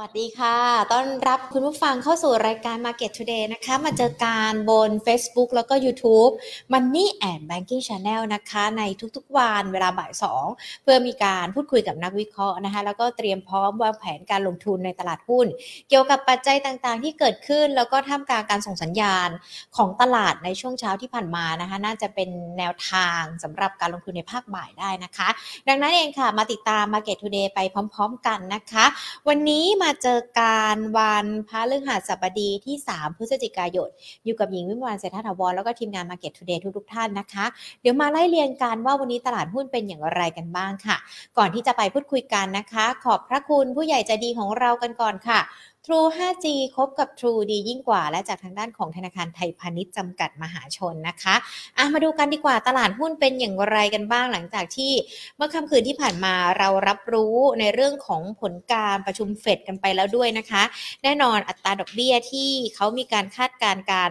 วัสดีค่ะ ต้อนรับคุณผู้ฟังเข้าสู่รายการ Market Today นะคะ มาเจอการบน Facebook แล้วก็ YouTube Money and Banking Channel นะคะ ในทุกๆวันเวลาบ่าย 2 เพื่อมีการพูดคุยกับนักวิเคราะห์นะคะ แล้วก็เตรียมพร้อมวางแผนการลงทุนในตลาดหุ้น เกี่ยวกับปัจจัยต่างๆ ที่เกิดขึ้น แล้วก็ท่ามกลางการส่งสัญญาณของตลาดในช่วงเช้าที่ผ่านมานะคะ น่าจะเป็นแนวทางสำหรับการลงทุนในภาคบ่ายได้นะคะ ดังนั้นเองค่ะมาติดตาม Market Today ไปพร้อม ๆ กันนะคะ วันนี้มาาเจอการวันพระฤหัสบดีที่ 3 พฤศจิกายน อยู่กับหญิงวิมวานเศรษฐถาวรแล้วก็ทีมงาน Market Today ทุกๆท่านนะคะ เดี๋ยวมาไล่เรียงกันว่าวันนี้ตลาดหุ้นเป็นอย่างไรกันบ้างค่ะ ก่อนที่จะไปพูดคุยกันนะคะ ขอบพระคุณผู้ใหญ่ใจดีของเรากันก่อนค่ะ True 5G คบกับ True ดียิ่งกว่า และจากทางด้านของธนาคารไทยพาณิชย์จำกัดมหาชนนะคะอะมาดูกันดีกว่าตลาดหุ้นเป็นอย่างไรกันบ้างหลังจากที่เมื่อค่ำคืนที่ผ่านมาเรารับรู้ในเรื่องของผลการประชุมเฟดกันไปแล้วด้วยนะคะ แน่นอนอัตราดอกเบี้ยที่เขามีการคาดการณ์กัน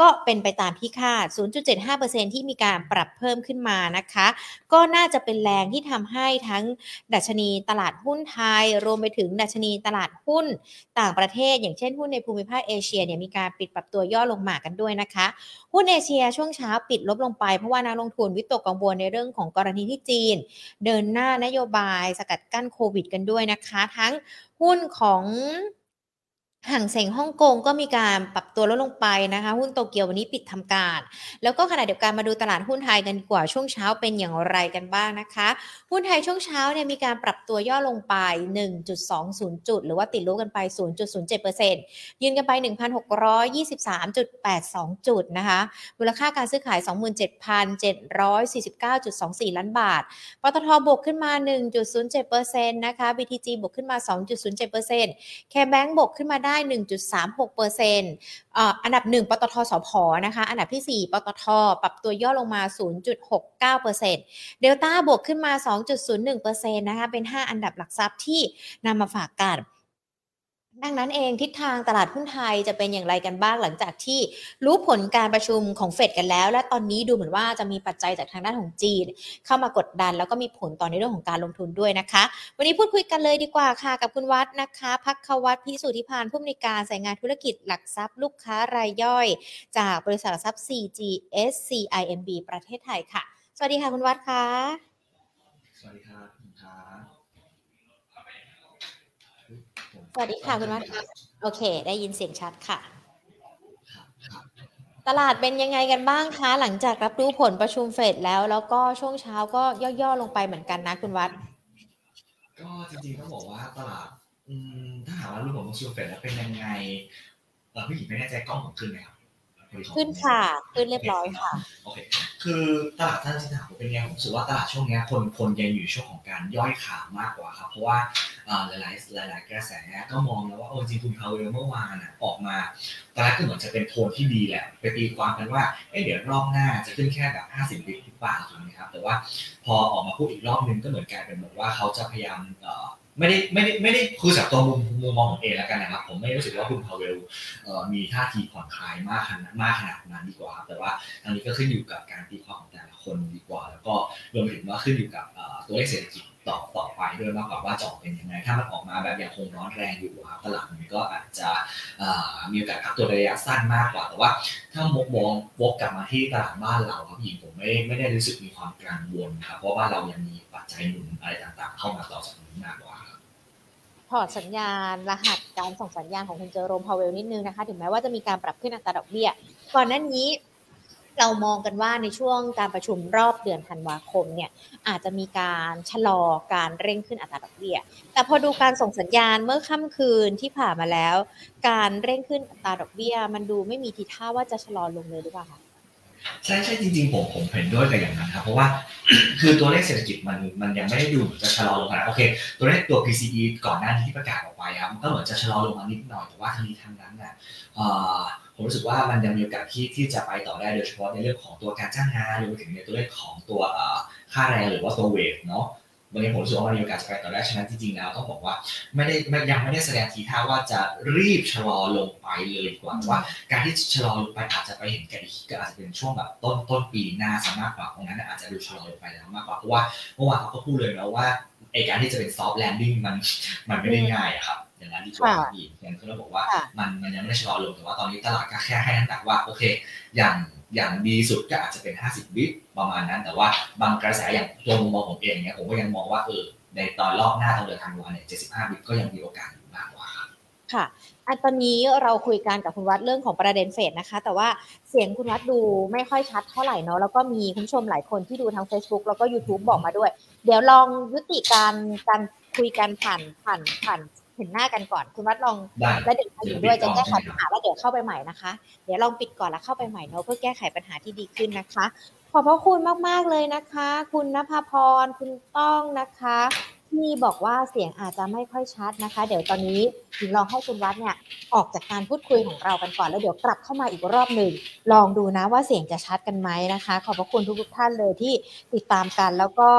ก็เป็นไปตามที่คาด 0.75%ที่มีการปรับเพิ่มขึ้นมานะคะ ก็น่าจะเป็นแรงที่ทำให้ทั้งดัชนีตลาดหุ้นไทย รวมไปถึงดัชนีตลาดหุ้นต่างประเทศ อย่างเช่นหุ้นในภูมิภาคเอเชียเนี่ยมีการปิดปรับตัวย่อลงมากันด้วยนะคะ หุ้นเอเชียช่วงเช้าปิดลบลงไปเพราะว่านักลงทุนวิตกกังวลในเรื่องของกรณีที่จีน เดินหน้านโยบายสกัดกั้นโควิด กันด้วยนะคะ ทั้งหุ้นของ ห่างเสงฮ่องกงก็มีการปรับตัวลดลงไปนะคะ หุ้นโตเกียววันนี้ปิดทำการ แล้วก็ขณะเดียวกันมาดูตลาดหุ้นไทยกันกว่าช่วงเช้าเป็นอย่างไรกันบ้างนะคะ หุ้นไทยช่วงเช้าเนี่ยมีการปรับตัวย่อลงไป 1.20 จุด หรือว่าติดลบกันไป 0.07%ยืนกันไป 1,623.82 จุดนะคะมูลค่าการซื้อขาย 27,749.24 ล้านบาทปตทบวกขึ้นมา 1.07%นะคะ BTG บวกขึ้นมา 2.07%แคแบงก์บวกขึ้นมาได้1.36%อันดับ 1 ปตทสพนะคะ อันดับที่ 4 ปตท ปรับตัวย่อลงมา 0.69%เดลต้าบวกขึ้นมา 2.01%นะคะ เป็น 5 อันดับหลักทรัพย์ที่นำมาฝากกัน ดังนั้นเองทิศทางตลาดหุ้นไทยจะเป็นอย่างไรกันบ้างหลังจากที่รู้ผลการประชุมของเฟดกันแล้ว และตอนนี้ดูเหมือนว่าจะมีปัจจัยจากทางด้านของจีน เข้ามากดดัน แล้วก็มีผลต่อในเรื่องของการลงทุนด้วยนะคะ วันนี้พูดคุยกันเลยดีกว่าค่ะ กับคุณวัดนะคะพักควัตพิสุทธิพานผู้อำนวยการสายงานธุรกิจหลักทรัพย์ลูกค้ารายย่อย จากบริษัทหลักทรัพย์ CGS CIMB ประเทศไทยค่ะ สวัสดีค่ะคุณวัดค่ะสวัสดีครับคุณครับ สวัสดีค่ะคุณวัดโอเค ได้ยินเสียงชัดค่ะครับครับตลาดเป็นยังไงกันบ้างคะ หลังจากรับรู้ผลประชุมเฟดแล้ว แล้วก็ช่วงเช้าก็ย่อๆลงไปเหมือนกันนะคุณวัด ก็จริงๆต้องบอกว่าตลาดอืมถ้าหากว่ารู้ผลของซูเฟตแล้วเป็นยังไงเออผู้หญิงไม่แน่ใจกล้องผมขึ้นไหมครับพอดี ของขึ้นค่ะ ขึ้นเรียบร้อยค่ะโอเคคือตลาดท่านที่ถามผมเป็นไงผมรู้สึกว่าตลาดช่วงเนี้ยคนคนยังอยู่ช่วงของการย่อยขามากกว่าครับเพราะว่าเอ่อหลายๆหลายๆกระแสก็มองแล้วว่าโอ้จริงๆคุณพาวเวลเมื่อวานน่ะออกมาตอนแรกก็เหมือนจะเป็นโทนที่ดีแหละไปตีความกันว่าเอ๊ะเดี๋ยวรอบหน้าจะขึ้นแค่แบบ 50บิตหรือเปล่าถูกไหมครับแต่ว่าพอออกมาพูดอีกรอบนึงก็เหมือนกลายเป็นแบบว่าเขาจะพยายามเอ่อ ไม่ได้ไม่ได้ไม่ได้คือจากตัวมุมมุมมองของเอแล้วกันนะครับ ผมไม่รู้สึกว่าคุณพาวเวลมีท่าทีผ่อนคลายมากขนาดมากขนาดนั้นดีกว่าครับแต่ว่าอันนี้ก็ขึ้นอยู่กับการตีความของแต่ละคนดีกว่า แล้วก็รวมถึงว่าขึ้นอยู่กับตัวเลขเศรษฐกิจ ต่อต่อไปด้วยมากกว่าว่าจะออกเป็นยังไง ถ้ามันออกมาแบบยังคงร้อนแรงอยู่ครับตลาดมันก็อาจจะมีโอกาสพักตัวระยะสั้นมากกว่า แต่ว่าถ้ามองมองวกกลับมาที่ตลาดบ้านเราครับพี่ผมไม่ไม่ได้รู้สึกมีความกังวลครับเพราะว่าเรายังมีปัจจัยหนุนอะไรต่างๆ เข้ามาต่อจากนี้มากกว่าถอดสัญญาณรหัสการส่งสัญญาณของคุณเจอโรมพาวเวลนิดนึงนะคะ ถึงแม้ว่าจะมีการปรับขึ้นอัตราดอกเบี้ย ก่อนหน้านี้ เรามองกันว่าในช่วงการประชุมรอบเดือนธันวาคมเนี่ยอาจจะมีการชะลอการเร่งขึ้นอัตราดอกเบี้ย แต่พอดูการส่งสัญญาณเมื่อค่ำคืนที่ผ่านมาแล้ว การเร่งขึ้นอัตราดอกเบี้ย มันดูไม่มีทีท่าว่าจะชะลอลงเลยหรือเปล่าคะ ใช่ใช่จริงๆผมผมเห็นด้วยกับอย่างนั้นครับเพราะว่าคือตัวเลขเศรษฐกิจมันมันยังไม่ได้ดูเหมือนจะชะลอลงนะโอเค ตัวเลขตัว PCE ก่อนหน้านี้ที่ประกาศออกไปครับมันก็เหมือนจะชะลอลงมานิดหน่อยแต่ว่าทั้งนี้ทั้งนั้นน่ะเอ่ยผมรู้สึกว่ามันยังมีโอกาสที่ที่จะไปต่อได้โดยเฉพาะในเรื่องของตัวการจ้างงานรวมไปถึงในตัวเลขของตัวค่าแรงหรือว่าตัวเวทเนาะ วันนี้ผมรู้สึกว่ามันมีโอกาสจะไปต่อได้ฉะนั้นจริงๆแล้วต้องบอกว่าไม่ได้ยังไม่ได้แสดงทีท่าว่าจะรีบชะลอลงไปเลยกว่าว่า การที่ชะลอลงไปอาจจะไปเห็นกันอีกก็อาจจะเป็นช่วงแบบต้นต้นปีหน้าซะมากกว่าตรงนั้นอาจจะดูชะลอลงไปแล้วมากกว่าเพราะว่าเมื่อวานเขาก็พูดเลยแล้วว่าไอการที่จะเป็น soft landing มันมันไม่ได้ง่ายอะครับ อย่างนั้นดีกว่าอีกอย่างที่เราบอกว่ามันมันยังไม่ได้ชะลอลงแต่ว่าตอนนี้ตลาดก็แค่ให้น้ำหนักว่าโอเค อย่างอย่างดีสุดก็อาจจะเป็น 50 bips ประมาณนั้น แต่ว่าบางกระแสอย่างตัวมุมมองผมเองเนี่ยผมก็ยังมองว่าเออในตอนรอบหน้าตอนเดือนธันวาเนี่ย75 bips ก็ยังมีโอกาสอยู่มากกว่าครับค่ะอันตอนนี้เราคุยกันกับคุณวัดเรื่องของประเด็นเฟดนะคะ แต่ว่าเสียงคุณวัดดูไม่ค่อยชัดเท่าไหร่เนาะแล้วก็มีคุณผู้ชมหลายคนที่ดูทาง Facebook แล้วก็ YouTube บอกมาด้วย เดี๋ยวลองยุติการการคุยกันผ่านผ่านผ่าน เห็นหน้ากันก่อนคุณวัดลองแล้วเดี๋ยวอยู่ด้วยจะแก้ไขปัญหาแล้วเดี๋ยวเข้าไปใหม่นะคะ เดี๋ยวลองปิดก่อนแล้วเข้าไปใหม่เนาะเพื่อแก้ไขปัญหาที่ดีขึ้นนะคะ ขอบพระคุณมากๆเลยนะคะ คุณนภาพรคุณต้องนะคะ ที่บอกว่าเสียงอาจจะไม่ค่อยชัดนะคะ เดี๋ยวตอนนี้ถึงลองให้คุณวัดเนี่ยออกจากการพูดคุยของเรากันก่อนแล้วเดี๋ยวกลับเข้ามาอีกรอบหนึ่งลองดูนะว่าเสียงจะชัดกันไหมนะคะ ขอบพระคุณทุกท่านเลยที่ติดตามกันแล้วก็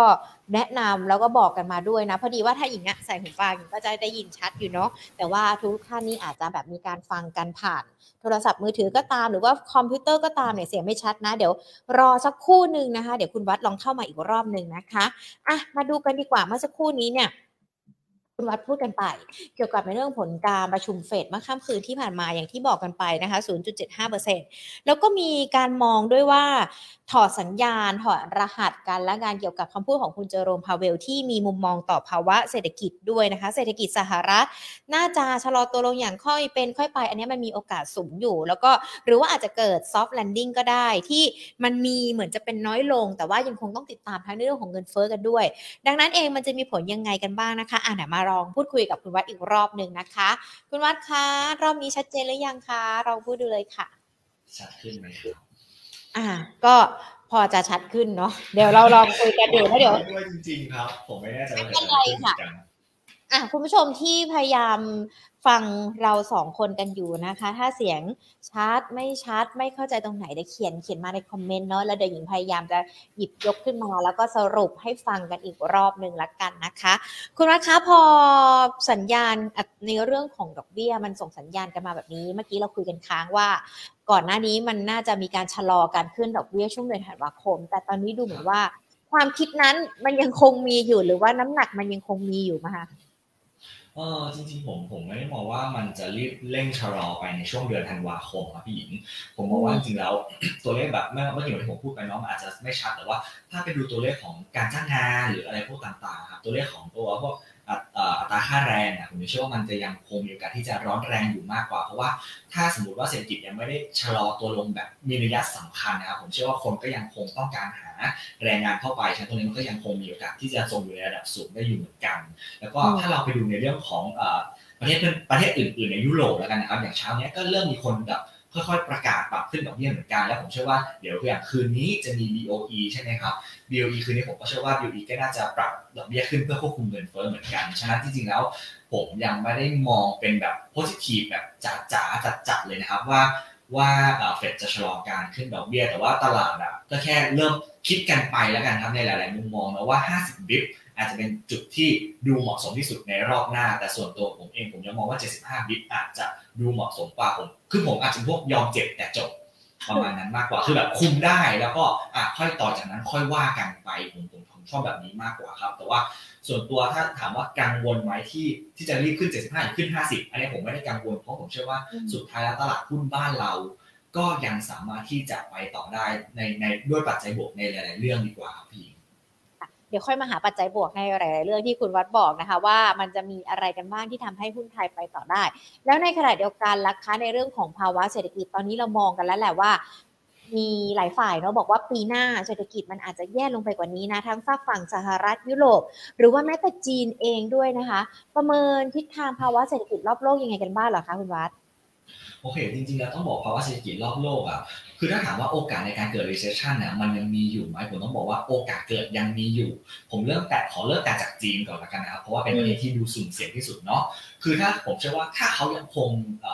แนะนำแล้วก็บอกกันมาด้วยนะ พอดีว่าถ้าหญิงใส่หูฟังก็จะได้ยินชัดอยู่เนาะแต่ว่าทุกท่านนี่อาจจะแบบมีการฟังกันผ่าน โทรศัพท์มือถือก็ตามหรือว่าคอมพิวเตอร์ก็ตามเนี่ยเสียงไม่ชัดนะ เดี๋ยวรอสักคู่หนึ่งนะคะ เดี๋ยวคุณวัดลองเข้ามาอีกรอบหนึ่งนะคะอะมาดูกันดีกว่าเมื่อสักครู่นี้เนี่ย คุณวัดพูดกันไป เกี่ยวกับในเรื่องผลการประชุมเฟดเมื่อค่ำคืนที่ผ่านมาอย่างที่บอกกันไปนะคะ 0.75%แล้วก็มีการมองด้วยว่า ถอดสัญญาณ ถอดรหัสกันและงานเกี่ยวกับคำพูดของคุณเจอโรมพาเวล ที่มีมุมมองต่อภาวะเศรษฐกิจด้วยนะคะ เศรษฐกิจสหรัฐ น่าจะชะลอตัวลงอย่างค่อยเป็นค่อยไป อันนี้มันมีโอกาสสูงอยู่ แล้วก็หรือว่าอาจจะเกิดซอฟต์แลนดิ้งก็ได้ที่มันมีเหมือนจะเป็นน้อยลง แต่ว่ายังคงต้องติดตามทั้งในเรื่องของเงินเฟ้อกันด้วย ดังนั้นเองมันจะมีผลยังไงกันบ้างนะคะอ่านมาลองพูดคุยกับคุณวัดอีกรอบหนึ่งนะคะ คุณวัดคะรอบนี้ชัดเจนหรือยังคะเราพูดดูเลยค่ะชัดขึ้นไหมครับอ่า ก็พอจะชัดขึ้นเนาะเดี๋ยวเราลองคุยกันดูแล้วเดี๋ยวด้วยจริงๆครับ ผมไม่แน่ใจว่าจะเป็นไรค่ะอะคุณผู้ชมที่พยายาม ฟังเราสองคนกันอยู่นะคะ ถ้าเสียงชัดไม่ชัดไม่เข้าใจตรงไหนเดี๋ยวเขียนเขียนมาในคอมเมนต์เนาะแล้วเดี๋ยวหญิงพยายามจะหยิบยกขึ้นมา แล้วก็สรุปให้ฟังกันอีกรอบหนึ่งละกันนะคะ คุณรัฐคะพอสัญญาณในเรื่องของดอกเบี้ย มันส่งสัญญาณกันมาแบบนี้ เมื่อกี้เราคุยกันค้างว่า ก่อนหน้านี้มันน่าจะมีการชะลอการขึ้นดอกเบี้ยช่วงเดือนธันวาคม แต่ตอนนี้ดูเหมือนว่า ความคิดนั้นมันยังคงมีอยู่หรือว่าน้ำหนักมันยังคงมีอยู่ไหมคะ เออจริงๆผมผมไม่ได้มองว่ามันจะรีบเร่งชะลอไปในช่วงเดือนธันวาคมครับพี่หญิง ผมมองว่าจริงๆแล้วตัวเลขแบบเมื่อเมื่อกี้ที่ผมพูดไปเนาะมันอาจจะไม่ชัดแต่ว่า ถ้าไปดูตัวเลขของการจ้างงานหรืออะไรพวกต่างๆครับตัวเลขของตัวพวก อัตราค่าแรงอะผมเชื่อว่ามันจะยังคงมีโอกาสที่จะร้อนแรงอยู่มากกว่า เพราะว่าถ้าสมมติว่าเศรษฐกิจยังไม่ได้ชะลอตัวลงแบบมีระยะสำคัญนะครับผมเชื่อว่าคนก็ยังคงต้องการหาแรงงานเข้าไปชั้นตรงนี้มันก็ยังคงมีโอกาสที่จะทรงอยู่ในระดับสูงได้อยู่เหมือนกัน แล้วก็ถ้าเราไปดูในเรื่องของประเทศประเทศอื่นๆในยุโรปแล้วกันนะครับอย่างเช้านี้ก็เริ่มมีคนแบบ ค่อยๆประกาศปรับขึ้นดอกเบี้ยเหมือนกันแล้วผมเชื่อว่าเดี๋ยวอย่างคืนนี้จะมี BOE ใช่ไหมครับ BOE คืนนี้ผมก็เชื่อว่า BOE ก็น่าจะปรับดอกเบี้ยขึ้นเพื่อควบคุมเงินเฟ้อเหมือนกันฉะนั้นจริงๆแล้วผมยังไม่ได้มองเป็นแบบโพซิทีฟแบบจ๋าๆจัดๆเลยนะครับว่าว่าเฟดจะชะลอการขึ้นดอกเบี้ยแต่ว่าตลาดอะก็แค่เริ่มคิดกันไปแล้วกันครับในหลาย ๆ มุมมองนะว่า 50 บิป อาจจะเป็นจุดที่ดูเหมาะสมที่สุดในรอบหน้า แต่ส่วนตัวผมเองผมยังมองว่า 75 บิปอาจจะดูเหมาะสมกว่าผม คือผมอาจจะพวกยอมเจ็บแต่จบประมาณนั้นมากกว่า คือแบบคุมได้แล้วก็อะค่อยต่อจากนั้นค่อยว่ากันไปผมผมผมชอบแบบนี้มากกว่าครับ แต่ว่าส่วนตัวถ้าถามว่ากังวลไหมที่ที่จะรีบขึ้น 75หรือขึ้น 50 อันนี้ผมไม่ได้กังวลเพราะผมเชื่อว่าสุดท้ายแล้วตลาดหุ้นบ้านเรา ก็ยังสามารถที่จะไปต่อได้ในในด้วยปัจจัยบวกในหลาย ๆ เรื่องดีกว่าครับพี่ ดี๋ยวค่อยมาหาปัจจัยบวกในหลายๆเรื่องที่คุณวัดบอกนะคะ ว่ามันจะมีอะไรกันบ้างที่ทำให้หุ้นไทยไปต่อได้ แล้วในขณะเดียวกันราคาในเรื่องของภาวะเศรษฐกิจตอนนี้เรามองกันแล้วแหละว่ามีหลายฝ่ายเนาะบอกว่าปีหน้าเศรษฐกิจมันอาจจะแย่ลงไปกว่านี้นะ ทั้งฝากฝั่งสหรัฐยุโรป หรือว่าแม้แต่จีนเองด้วยนะคะ ประเมินทิศทางภาวะเศรษฐกิจรอบโลกยังไงกันบ้างเหรอคะคุณวัดโอเค จริงๆแล้วต้องบอกภาวะเศรษฐกิจรอบโลกอะคือถ้าถามว่าโอกาสในการเกิด recession เนี่ยมันยังมีอยู่ไหมผมต้องบอกว่าโอกาสเกิดยังมีอยู่ ผมเริ่มแต่ขอเริ่มแต่จากจีนก่อนละกันนะครับเพราะว่าเป็นประเทศที่ดูสุ่มเสี่ยงที่สุดเนาะคือถ้าผมเชื่อว่าถ้าเขายังคง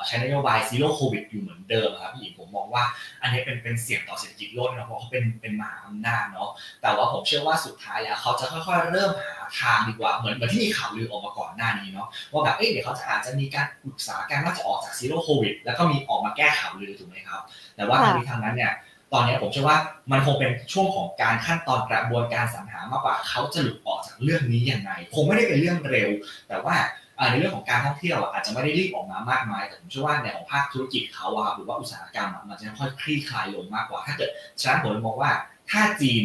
ใช้นโยบาย zero COVID อยู่เหมือนเดิมครับพี่ผมมองว่าอันนี้เป็นเป็นเสี่ยงต่อเศรษฐกิจโลกนะเพราะเขาเป็นเป็นมหาอำนาจเนาะแต่ว่าผมเชื่อว่าสุดท้ายแล้วเขาจะค่อยๆเริ่มหาทางดีกว่าเหมือนเหมือนที่มีข่าวลือออกมาก่อนหน้านี้เนาะว่าแบบเอ๊ะเดี๋ยวเขาจะอาจจะมีการปรึกษาการว่าจะออกจาก zero COVID แล้วก็มีออกมาแก้ข่าวลือถูกไหมครับแต่ว่าทางนี้ทางนั้นเนี่ยตอนนี้ผมเชื่อว่ามันคงเป็นช่วงของการขั้นตอนกระบวนการสรรหามากกว่าเขาจะหลุดออกจากเรื่องนี้ยังไงคงไม่ได้เป็นเรื่องเร็ว แต่ว่าในเรื่องของการท่องเที่ยวอาจจะไม่ได้รีบออกมามากมาย แต่ผมเชื่อว่าในของภาคธุรกิจเขาอะหรือว่าอุตสาหกรรมมันจะค่อยคลี่คลายลงมากกว่า ถ้าเกิดฉะนั้นผมมองว่าถ้าจีน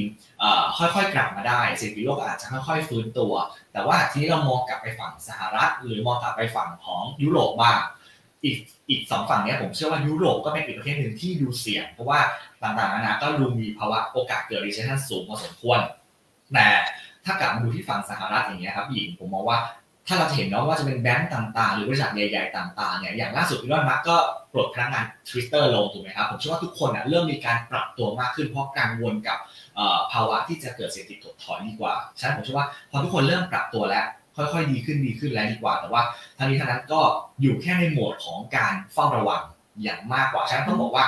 ค่อยๆกลับมาได้เศรษฐกิจโลกอาจจะค่อยๆฟื้นตัว แต่ว่าทีนี้เรามองกลับไปฝั่งสหรัฐ หรือมองกลับไปฝั่งของยุโรปบ้าง อีกอีกสองฝั่งนี้ผมเชื่อว่ายุโรปก็เป็นอีกประเทศหนึ่งที่ดูเสี่ยง เพราะว่าต่างๆนานาก็ดูมีภาวะโอกาสเกิด recession สูงพอสมควรแต่ถ้ากลับมาดูที่ฝั่งสหรัฐอย่างเงี้ยครับหญิงผมมองว่าถ้าเราจะเห็นเนาะว่าจะเป็นแบงก์ต่างๆ หรือบริษัทใหญ่ๆ ต่างๆเนี่ยอย่างล่าสุดอีลอนมัสก็ปลดพนักงาน Twitter ลงถูกไหมครับผมเชื่อว่าทุกคนเริ่มมีการปรับตัวมากขึ้นเพราะกังวลกับภาวะที่จะเกิดเศรษฐกิจถดถอยดีกว่าฉะนั้นผมเชื่อว่าพอทุกคนเริ่มปรับตัวแล้ว ค่อยๆ ดีขึ้นดีขึ้นแล้วดีกว่า แต่ว่าทั้งนี้ทั้งนั้นก็อยู่แค่ในโหมดของการเฝ้าระวังอย่างมากกว่าฉะนั้นต้องบอกว่า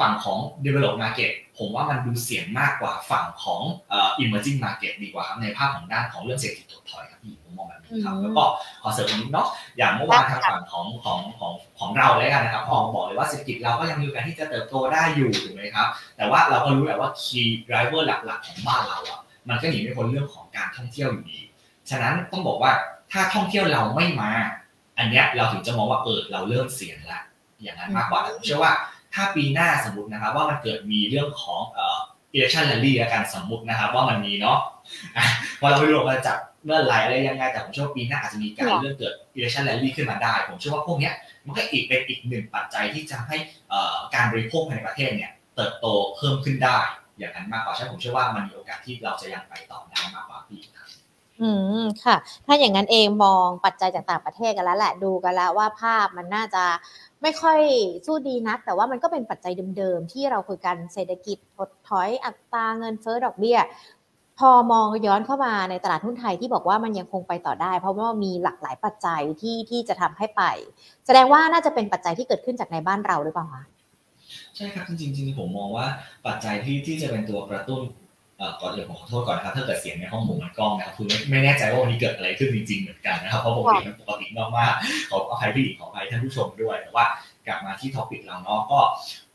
ฝั่งของ develop market ผมว่ามันดูเสี่ยงมากกว่าฝั่งของ emerging market ดีกว่าครับในภาพของด้านของเรื่องเศรษฐกิจถดถอยครับพี่ผมมองแบบนี้ครับแล้วก็ขอเสริมนิดเนาะอย่างเมื่อวานทางฝั่งของของของของเราเลยกันนะครับพอบอกเลยว่าเศรษฐกิจเราก็ยังมีโอกาสที่จะเติบโตได้อยู่ถูกไหมครับ แต่ว่าเราก็รู้แหละว่า key driver หลักๆ ของบ้านเราอะมันก็หนีไม่พ้นเรื่องของการท่องเที่ยวอยู่ดี ฉะนั้นต้องบอกว่าถ้าท่องเที่ยวเราไม่มา อันเนี้ยเราถึงจะมองว่าเออเราเริ่มเสี่ยงละอย่างนั้นมากกว่าผมเชื่อว่าถ้าปีหน้าสมมตินะครับว่ามันเกิดมีเรื่องของเอ่อ election rally อาการสมมตินะครับว่ามันมีเนาะพอเราไม่รู้ว่าจะเมื่อไหร่อะไรยังไงแต่ผมเชื่อว่าปีหน้าอาจจะมีการเรื่องเกิด election rally ขึ้นมาได้ ผมเชื่อว่าพวกนี้มันก็อีกเป็นอีกหนึ่งปัจจัยที่จะให้การบริโภคภายในประเทศเนี่ยเติบโตเพิ่มขึ้นได้ อย่างนั้นมากกว่าใช่ผมเชื่อว่ามันมีโอกาสที่เราจะยังไปต่อได้มากกว่าปีครับ อืมค่ะ ถ้าอย่างนั้นเองมองปัจจัยจากต่างประเทศกันแล้วแหละดูกันแล้วว่าภาพมันน่าจะไม่ค่อยสู้ดีนัก แต่ว่ามันก็เป็นปัจจัยเดิมๆ ที่เราคุยกันเศรษฐกิจถดถอยอัตราเงินเฟ้อดอกเบี้ย พอมองย้อนเข้ามาในตลาดหุ้นไทยที่บอกว่ามันยังคงไปต่อได้ เพราะว่ามีหลากหลายปัจจัยที่ที่จะทำให้ไป แสดงว่าน่าจะเป็นปัจจัยที่เกิดขึ้นจากในบ้านเราหรือเปล่าคะใช่ครับจริงๆผมมองว่าปัจจัยที่ที่จะเป็นตัวกระตุ้น ก่อนเดี๋ยวผมขอโทษก่อนนะครับถ้าเกิดเสียงในห้องผมมันกล้องนะครับคือไม่ไม่แน่ใจว่าวันนี้เกิดอะไรขึ้นจริงๆเหมือนกันนะครับเพราะปกติมันปกติมากๆขออภัยพี่หญิงขออภัยท่านผู้ชมด้วยแต่ว่ากลับมาที่ท็อปิกเราเนาะก็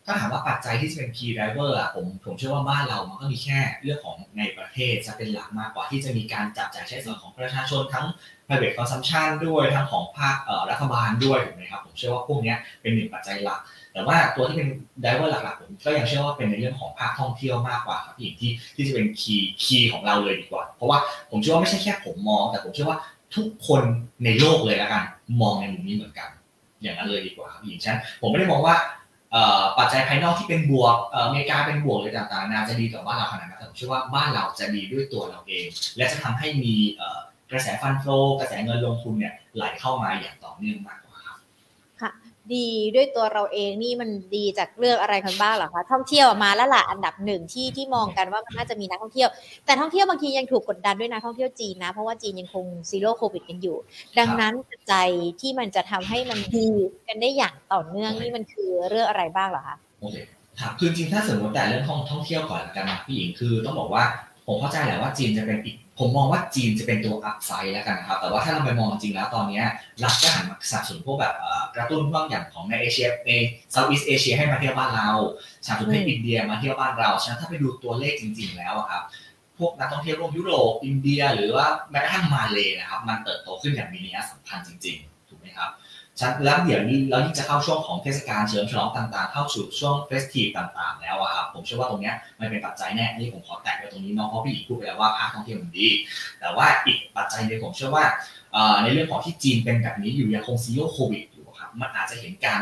ถ้าถามว่าปัจจัยที่จะเป็น key driver อะผมผมเชื่อว่าบ้านเรามันก็มีแค่เรื่องของในประเทศจะเป็นหลักมากกว่าที่จะมีการจับจ่ายใช้สอยของประชาชนทั้ง private consumption ด้วยทั้งของภาครัฐบาลด้วยถูกไหมครับผมเชื่อว่าพวกนี้เป็นหนึ่งปัจจัยหลัก แต่ว่าตัวที่เป็น driver หลักๆผมก็ยังเชื่อว่าเป็นในเรื่องของภาคท่องเที่ยวมากกว่าครับพี่ที่ที่จะเป็น key key ของเราเลยดีกว่า เพราะว่าผมเชื่อว่าไม่ใช่แค่ผมมอง แต่ผมเชื่อว่าทุกคนในโลกเลยแล้วกัน มองในมุมนี้เหมือนกัน อย่างนั้นเลยดีกว่าครับพี่ฉะนั้นผมไม่ได้มองว่าปัจจัยภายนอกที่เป็นบวกอเมริกาเป็นบวกเลยต่างๆนาจะดีกับบ้านเราขนาดนั้นผมเชื่อว่าบ้านเราจะดีด้วยตัวเราเอง และจะทำให้มีกระแส fund flow กระแสเงินลงทุนเนี่ยไหลเข้ามาอย่างต่อเนื่องมากกว่าครับค่ะ ดีด้วยตัวเราเองนี่มันดีจากเรื่องอะไรกันบ้างหรอคะท่องเที่ยวมาแล้วล่ะอันดับหนึ่งที่ที่มองกันว่ามันน่าจะมีนักท่องเที่ยว แต่ท่องเที่ยวบางทียังถูกกดดันด้วยนักท่องเที่ยวจีนนะ เพราะว่าจีนยังคง zero COVID กันอยู่ ดังนั้นปัจจัยที่มันจะทำให้มันดีกันได้อย่างต่อเนื่องนี่มันคือเรื่องอะไรบ้างเหรอคะโอเคครับคือจริงถ้าสมมติแต่เรื่องท่องท่องเที่ยวก่อนกันนะพี่หญิงคือต้องบอกว่าผมเข้าใจแหละว่าจีนจะเป็นอีก ผมมองว่าจีนจะเป็นตัว upside แล้วกันนะครับ แต่ว่าถ้าเราไปมองจริงแล้วตอนนี้รัฐก็หันมาสนับสนุนพวกแบบกระตุ้นบางอย่างของในเอเชียใน Southeast Asia ให้มาเที่ยวบ้านเราสนับสนุนให้อินเดียมาเที่ยวบ้านเรา ฉะนั้นถ้าไปดูตัวเลขจริง ๆ แล้วครับ พวกนักท่องเที่ยวร่วมยุโรป อินเดีย หรือว่าแม้กระทั่งมาเลยนะครับ มันเติบโตขึ้นอย่างมีนัยสำคัญจริง ๆ ถูกไหมครับ ชัดแล้วเดี๋ยวนี้เรายิ่งจะเข้าช่วงของเทศกาลเฉลิมฉลองต่างๆ เข้าสู่ช่วง festive ต่างๆ แล้วครับผมเชื่อว่าตรงนี้มันเป็นปัจจัยแน่นี่ผมขอแตะไว้ตรงนี้น้องเพราะพี่หญิงพูดไปแล้วว่าภาคท่องเที่ยวมันดี แต่ว่าอีกปัจจัยนึงผมเชื่อว่าในเรื่องของที่จีนเป็นแบบนี้อยู่ยังคง zero COVID อยู่ครับมันอาจจะเห็นการ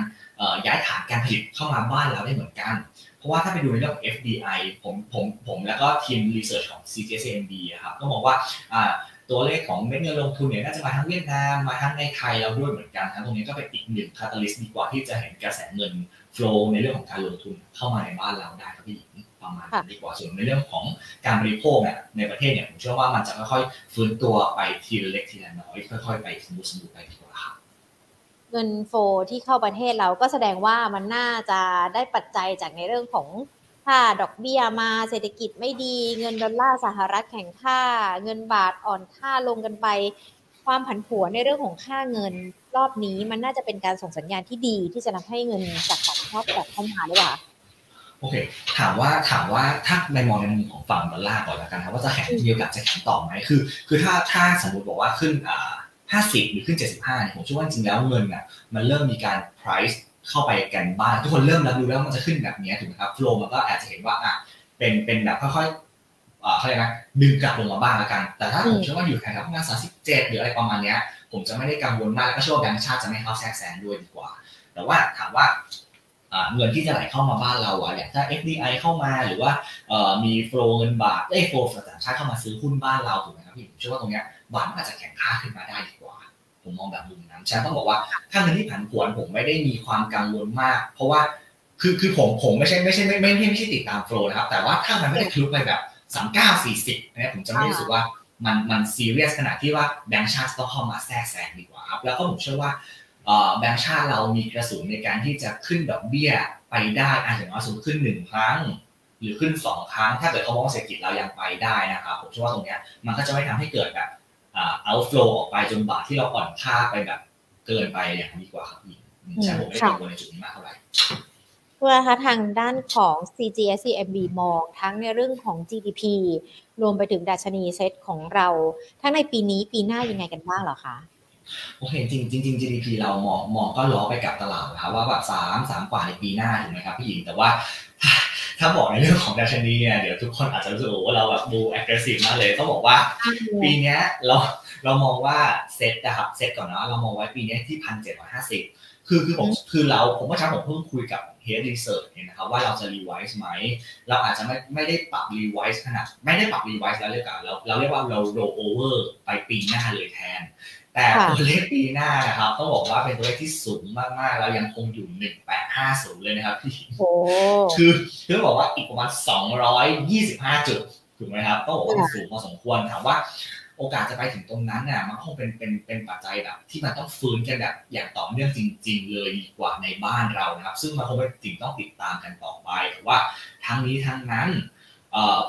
ย้ายฐานการผลิตเข้ามาบ้านเราได้เหมือนกัน เพราะว่าถ้าไปดูในเรื่องของ FDI ผมผมผมแล้วก็ทีม research ของ CGS-CIMB ครับก็มองว่า ตัวเลขของเม็ดเงินลงทุนเนี่ยน่าจะมาทั้งเวียดนามมาทั้งในไทยเราด้วยเหมือนกันทั้งตรงนี้ก็เป็นอีกหนึ่ง catalyst ดีกว่าที่จะเห็นกระแสเงินflow ในเรื่องของการลงทุนเข้ามาในบ้านเราได้ครับพี่หญิงประมาณนี้ดีกว่าส่วนในเรื่องของการบริโภคเนี่ยในประเทศเนี่ยผมเชื่อว่ามันจะค่อยๆฟื้นตัวไปทีละเล็กทีละน้อยค่อยๆไป smooth smooth ไปดีกว่าครับเงิน flow ที่เข้าประเทศเราก็แสดงว่ามันน่าจะได้ปัจจัยจากในเรื่องของ ถ้าดอกเบี้ยมาเศรษฐกิจไม่ดี เงินดอลลาร์สหรัฐแข็งค่า เงินบาทอ่อนค่าลงกันไป ความผันผวนในเรื่องของค่าเงินรอบนี้ มันน่าจะเป็นการส่งสัญญาณที่ดีที่จะทำให้เงินจากต่างชาติแบบเข้ามาหรือเปล่าโอเคถามว่าถามว่าถ้าในมองในมุมของฝั่งดอลลาร์ก่อนแล้วกันครับว่าจะแข็งมีโอกาสจะแข็งต่อไหมคือ คือถ้าถ้าสมมติบอกว่าขึ้นอ่า50 หรือขึ้น 75เนี่ยผมเชื่อว่าจริงแล้วเงินอะมันเริ่มมีการ price เข้าไปกันบ้างทุกคนเริ่มรับรู้แล้วมันจะขึ้นแบบนี้ถูกไหมครับโฟล์มันก็อาจจะเห็นว่าอะเป็นเป็นแบบค่อยๆเขาเรียกนะดึงกลับลงมาบ้างล้วกัน แต่ถ้าผมเชื่อว่าอยู่แถวประมาณ37หรืออะไรประมาณเนี้ย ผมจะไม่ได้กังวลมากแล้วก็เชื่อว่าแบงก์ชาติจะไม่เข้าแทรกแซงด้วยดีกว่า แต่ว่าถามว่าเงินที่จะไหลเข้ามาบ้านเราอะอย่างถ้า FDI เข้ามาหรือว่ามีโฟล์เงินบาทเอ้โฟล์ต่างชาติเข้ามาซื้อหุ้นบ้านเราถูกไหมครับพี่ผมเชื่อว่าตรงเนี้ยบาทมันอาจจะแข็งค่าขึ้นมาได้ดีกว่า ผมมองแบบมุมนั้นฉันต้องบอกว่าถ้าเงินที่ผันผวนผมไม่ได้มีความกังวลมาก เพราะว่าคือคือผมผมไม่ใช่ไม่ใช่ไม่ไม่ไม่ใช่ติดตามโฟล์นะครับ แต่ว่าถ้ามันไม่ได้คลุกไปแบบสามเก้าสี่สิบนะผมจะไม่รู้สึกว่ามันมันซีเรียสขนาดที่ว่าแบงก์ชาติต้องเข้ามาแทรกแซงดีกว่าครับแล้วก็ผมเชื่อว่าแบงก์ชาติเรามีกระสุนในการที่จะขึ้นดอกเบี้ยไปได้อาจจะน้อยสุดขึ้นหนึ่งครั้ง หรือขึ้นสองครั้ง ถ้าเกิดเขามองเศรษฐกิจเรายังไปได้นะครับผมเชื่อว่าตรงเนี้ยมันก็จะไม่ทำให้เกิดแบบ เอาฟลูออกไปจนบาทที่เราอ่อนค่าไปแบบเกินไปอย่างนี้กว่าครับพี่ใช่ผมไม่ได้กังวลในจุดนี้มากเท่าไหร่เพื่อคะทางด้านของ CGSCMB มองทั้งในเรื่องของ GDP รวมไปถึงดัชนีเซตของเรา ทั้งในปีนี้ปีหน้ายังไงกันบ้างเหรอคะโอเคจริงจริงจริง GDP เรามองมองก็ล้อไปกับตลาดนะครับว่าแบบสามสามกว่าในปีหน้าถูกไหมครับพี่หญิงแต่ว่า ถ้าบอกในเรื่องของดัชนีเนี่ยเดี๋ยวทุกคนอาจจะรู้สึกว่าเราแบบดู aggressive มากเลยต้องบอกว่า ปีนี้เราเรามองว่าเซ็ตนะครับเซ็ตก่อนนะเรามองไว้ปีนี้ที่พันเจ็ดร้อยห้าสิบคือคือผมคือเราผมว่าช้าผมเพิ่งคุยกับ head research เนี่ยนะครับว่าเราจะ revise ไหม เราอาจจะไม่ไม่ได้ปรับ revise ขนาดไม่ได้ปรับ revise แล้วเรียกว่าเราเราเรียกว่าเราโรโอเวอร์ไปปีหน้าเลยแทน แต่ตัวเลขปีหน้านะครับต้องบอกว่าเป็นตัวเลขที่สูงมากๆเรายังคงอยู่ 1850 เลยนะครับพี่คือคือบอกว่าอีกประมาณ 225 จุดถูกไหมครับต้องบอกว่าสูงพอสมควรถามว่าโอกาสจะไปถึงตรงนั้นน่ะมันคงเป็นเป็นเป็นปัจจัยแบบ ที่มันต้องฟื้นกันแบบอย่างต่อเนื่องจริง ๆ เลยดีกว่าในบ้านเรานะครับ ซึ่งมันคงเป็นสิ่งต้องติดตามกันต่อไปว่าทั้งนี้ทั้งนั้น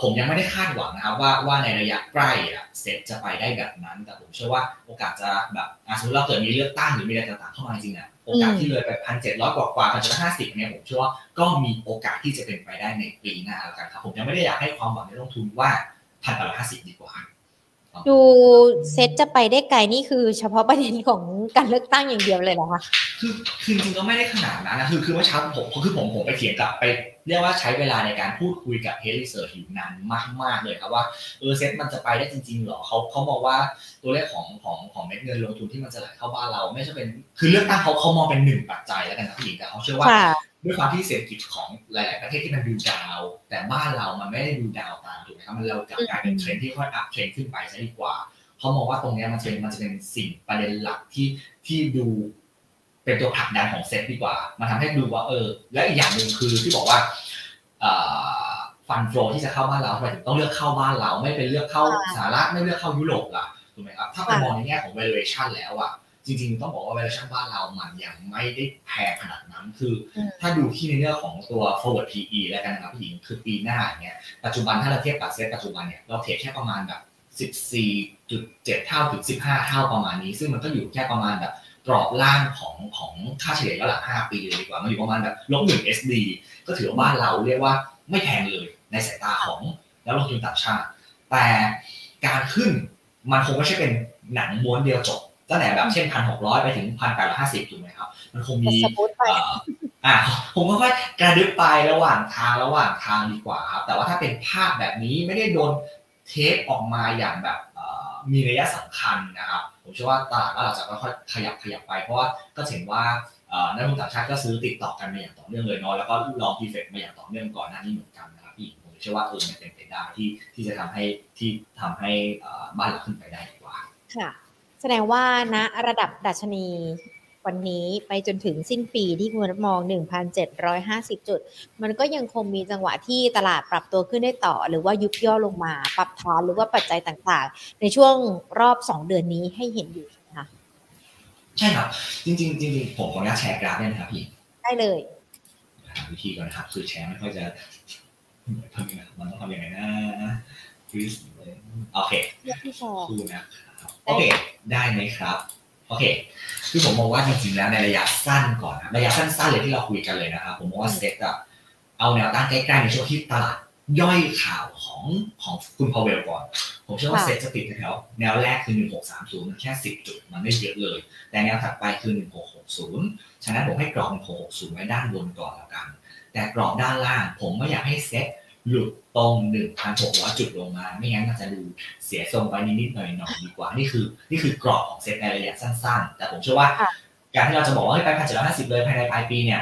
ผมยังไม่ได้คาดหวังนะครับว่าว่าในระยะใกล้เซตจะไปได้แบบนั้น แต่ผมเชื่อว่าโอกาสจะแบบสมมติเราเกิดมีเลือกตั้งหรือมีอะไรต่างๆเข้ามาจริงๆอะโอกาสที่เลยไปพันเจ็ดร้อยกว่ากว่าพันเจ็ดห้าสิบเนี่ยผมเชื่อว่าก็มีโอกาสที่จะเป็นไปได้ในปีหน้าแล้วกันครับผมยังไม่ได้อยากให้ความหวังในลงทุนว่าพันแปดร้อยห้าสิบดีกว่า ดูเซตจะไปได้ไกลนี่คือ เฉพาะประเด็นของการเลือกตั้งอย่างเดียวเลยเหรอคะคือคือจริงๆก็ไม่ได้ขนาดนั้นนะคือคือเมื่อเช้าผมคือผมผมไปเถียงกับไปเรียกว่าใช้เวลาในการพูดคุยกับ head research อยู่นานมาก ๆ เลยครับว่าเออเซ็ตมันจะไปได้จริง ๆ หรอเขาเขาบอกว่าตัวเลขของของของเม็ดเงินลงทุนที่มันจะไหลเข้าบ้านเรา ไม่ใช่เป็นคือเลือกตั้งเขาเขามองเป็นหนึ่งปัจจัยแล้วกันนะพี่แต่เขาเชื่อว่า ด้วยความที่เศรษฐกิจของหลาย ๆ ประเทศที่มันดู down แต่บ้านเรามันไม่ได้ดู down ตามถูกไหมครับมันเรากลายเป็นเทรนที่ค่อย uptrend ขึ้นไปซะดีกว่าเขามองว่าตรงนี้มันจะเป็นมันจะเป็นสิ่งประเด็นหลักที่ที่ดูเป็นตัวผลักดันของเซ็ตดีกว่า มันทำให้ดูว่าเออ และอีกอย่างหนึ่งคือที่บอกว่า fund flow ที่จะเข้าบ้านเราทำไมถึงต้องเลือกเข้าบ้านเรา ไม่เป็นเลือกเข้าสหรัฐไม่เลือกเข้ายุโรปล่ะถูกไหมครับถ้าไปมองในแง่ของ valuation แล้วอะ จริงๆต้องบอกว่า valuation บ้านเรามันยังไม่ได้แพงขนาดนั้นคือ ถ้าดูที่ในเรื่องของตัว forward PE แล้วกันนะครับพี่หญิงคือปีหน้าเนี่ยปัจจุบันถ้าเราเทียบกับเซ็ตปัจจุบันเนี่ยเราเทรดแค่ประมาณแบบ14.7 เท่าถึง 15 เท่าประมาณนี้ ซึ่งมันก็อยู่แค่ประมาณแบบกรอบล่างของของค่าเฉลี่ยย้อนหลัง5ปีเลยดีกว่า มันอยู่ประมาณแบบลบหนึ่ง SD ก็ถือว่าบ้านเราเรียกว่าไม่แพงเลยในสายตาของนักลงทุนต่างชาติ แต่การขึ้นมันคงไม่ใช่เป็นหนังม้วนเดียวจบ ตั้งแต่แบบเช่นพันหกร้อยไปถึงพันแปดร้อยห้าสิบถูกไหมครับ มันคงมีอ่าผมก็ค่อยกระดึบไประหว่างทางระหว่างทางดีกว่าครับ แต่ว่าถ้าเป็นภาพแบบนี้ไม่ได้โดนเทปออกมาอย่างแบบมีระยะสำคัญนะครับ ผมเชื่อว่าตลาดก็อาจจะค่อยๆขยับขยับไป เพราะว่าก็เห็นว่านักลงทุนต่างชาติก็ซื้อติดต่อกันมาอย่างต่อเนื่องเลยเนาะแล้วก็ลองพีเฟกมาอย่างต่อเนื่องก่อนหน้านี้เหมือนกันนะครับพี่ผมเชื่อว่าเออมันเป็นไปได้ที่ที่จะทำให้ที่ทำให้บ้านเราขึ้นไปได้ดีกว่าค่ะ แสดงว่าณระดับดัชนีวันนี้ไปจนถึงสิ้นปีที่คุณมอง 1,750 จุด มันก็ยังคงมีจังหวะที่ตลาดปรับตัวขึ้นได้ต่อ หรือว่ายุบย่อลงมา ปรับฐานหรือว่าปัจจัยต่างๆ ในช่วงรอบ 2 เดือนนี้ให้เห็นอยู่ค่ะใช่ครับ จริงๆจริงๆผมขออนุญาตแชร์กราฟได้ไหมครับพี่ ได้เลยวิธีก่อนนะครับ คือแชร์ไม่ค่อยจะทำยังไงมันต้องทำยังไงนะโอเคคูนะ โอเค ได้ไหมครับ โอเค คือผมมองว่าจริงๆแล้วในระยะสั้นก่อนนะระยะสั้นๆเลยที่เราคุยกันเลยนะครับผมมองว่าเซ็ตอะเอาแนวต้านใกล้ๆในช่วงที่ตลาดย่อยข่าวของของคุณพาวเวลก่อน ผมเชื่อว่าเซ็ตจะติดแถวแนวแรกคือ 1630 มันแค่ 10 จุด มันไม่เยอะเลย แต่แนวถัดไปคือ 1660 ฉะนั้นผมให้กรอบ 1660 ไว้ด้านบนก่อนแล้วกัน แต่กรอบด้านล่างผมไม่อยากให้เซ็ต หลุดตรง 1,600 จุดลงมา ไม่งั้นมันจะดูเสียทรงไปนิดๆหน่อยๆดีกว่า นี่คือ นี่คือกรอบของเซ็ตในระยะสั้นๆ แต่ผมเชื่อว่า การที่เราจะบอกว่าไปพันเจ็ดร้อยห้าสิบเลยภายในปลายปีเนี่ย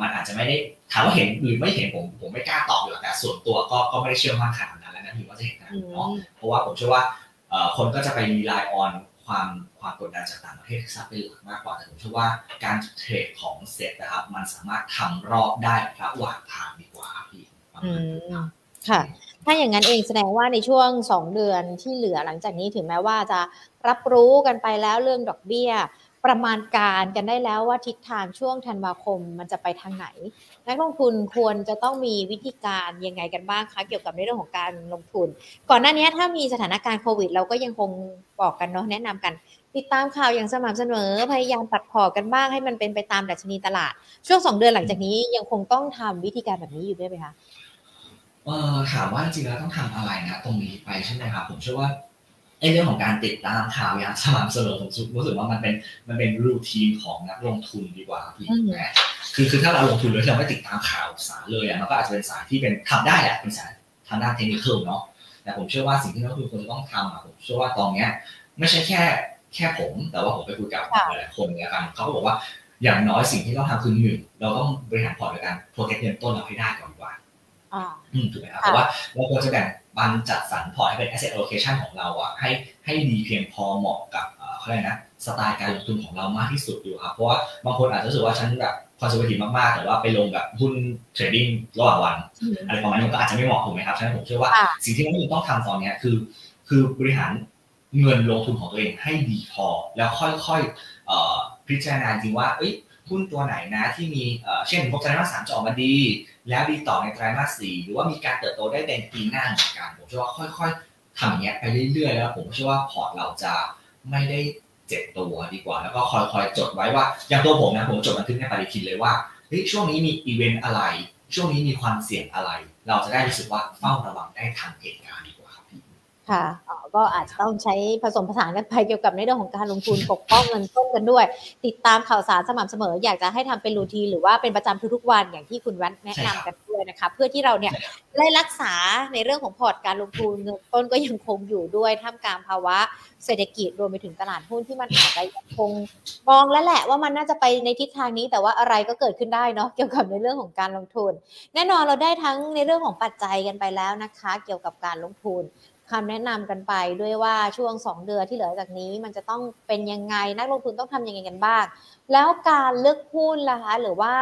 มันอาจจะไม่ได้ถามว่าเห็นหรือไม่เห็นผมผมไม่กล้าตอบอยู่แต่ส่วนตัวก็ก็ไม่ได้เชื่อมั่นขนาดนั้นแล้วนะพี่ว่าจะเห็นนะเนาะเพราะว่าผมเชื่อว่าคนก็จะไป rely on ความความกดดันจากต่างประเทศซะเป็นหลักมากกว่าแต่ผมเชื่อว่าการเทรดของเซ็ตนะครับมันสามารถทำรอบได้ระหว่างทางดีกว่าพี่ ค่ะ ถ้าอย่างนั้นเองแสดงว่าในช่วงสองเดือนที่เหลือหลังจากนี้ถึงแม้ว่าจะรับรู้กันไปแล้วเรื่องดอกเบี้ย ประมาณการกันได้แล้วว่าทิศทางช่วงธันวาคมมันจะไปทางไหน นักลงทุนควรจะต้องมีวิธีการยังไงกันบ้างคะเกี่ยวกับในเรื่องของการลงทุน ก่อนหน้านี้ถ้ามีสถานการณ์โควิด เราก็ยังคงบอกกันเนาะแนะนำกันติดตามข่าวอย่างสม่ำเสมอพยายามตัดพอกันบ้างให้มันเป็นไปตามดัชนีตลาด ช่วงสองเดือนหลังจากนี้ยังคงต้องทำวิธีการแบบนี้อยู่ด้วยไหมคะ เออถามว่าจริงๆแล้วต้องทำอะไรนะตรงนี้ไปใช่ไหมครับผมเชื่อว่าเรื่องของการติดตามข่าวอย่างสม่ำเสมอผมรู้สึกว่ามันเป็นมันเป็นรูทีนของนักลงทุนดีกว่าพี่นะคือคือถ้าเราลงทุนโดยที่เราไม่ติดตามข่าวสารเลยอะมันก็อาจจะเป็นสายที่เป็นทำได้แหละเป็นสายทางด้านเทคนิคเนาะแต่ผมเชื่อว่าสิ่งที่นักลงทุนควรจะต้องทำอะผมเชื่อว่าตอนเนี้ยไม่ใช่แค่แค่ผมแต่ว่าผมไปคุยกับหลายคนเนี่ยกันเขาก็บอกว่าอย่างน้อยสิ่งที่ต้องทำคือหนึ่งเราต้องบริหารพอร์ตโดยการ protect เงินต้นเราให้ได้ก่อนดีกว่า อืมถูกไหมครับเพราะว่าเราควรจะแบ่งปันจัดสรรพอร์ตให้เป็น asset allocation ของเราอะให้ให้ดีเพียงพอเหมาะกับเขาเรียกนะสไตล์การลงทุนของเรามากที่สุดอยู่ครับเพราะว่าบางคนอาจจะรู้สึกว่าฉันแบบ conservative มากๆ แต่ว่าไปลงแบบหุ้น trading ระหว่างวันอะไรประมาณนี้ก็อาจจะไม่เหมาะถูกไหมครับฉะนั้นผมเชื่อว่าสิ่งที่นักลงทุนต้องทำตอนนี้คือ คือบริหารเงินลงทุนของตัวเองให้ดีพอ แล้วค่อยๆพิจารณาจริงว่าเอ้ยหุ้นตัวไหนนะที่มีเช่นพวกไตรมาสสามจะออกมาดี แล้วดีต่อในไตรมาสสี่หรือว่ามีการเติบโตได้ในปีหน้าเหมือนกันผมเชื่อว่าค่อย ๆทำอย่างเงี้ยไปเรื่อยๆแล้วผมเชื่อว่าพอร์ตเราจะไม่ได้เจ็บตัวดีกว่า แล้วก็ค่อยๆจดไว้ว่า อย่างตัวผมนะผมจดบันทึกในปฏิทินเลยว่าเฮ้ยช่วงนี้มีอีเวนต์อะไร ช่วงนี้มีความเสี่ยงอะไร เราจะได้รู้สึกว่าเฝ้าระวังได้ทันเหตุการณ์ดีกว่า ครับพี่ค่ะก็อาจจะต้องใช้ผสมผสานกันไปเกี่ยวกับในเรื่องของการลงทุนปกป้องเงินต้นกันด้วย ติดตามข่าวสารสม่ำเสมอ อยากจะให้ทำเป็นรูทีหรือว่าเป็นประจำทุกๆวันอย่างที่คุณวัดแนะนำกันด้วยนะคะเพื่อที่เราเนี่ยได้รักษาในเรื่องของพอร์ตการลงทุนเงินต้นก็ยังคงอยู่ด้วยท่ามกลางภาวะเศรษฐกิจรวมไปถึงตลาดหุ้นที่มันอาจจะยังคงมองแล้วแหละว่ามันน่าจะไปในทิศทางนี้ แต่ว่าอะไรก็เกิดขึ้นได้เนาะเกี่ยวกับในเรื่องของการลงทุน แน่นอนเราได้ทั้งในเรื่องของปัจจัยกันไปแล้วนะคะ เกี่ยวกับการลงทุน คำแนะนำกันไปด้วยว่าช่วง 2 เดือนที่เหลือจากนี้ มันจะต้องเป็นยังไงนักลงทุนต้องทำยังไงกันบ้าง แล้วการเลือกหุ้นล่ะคะหรือว่า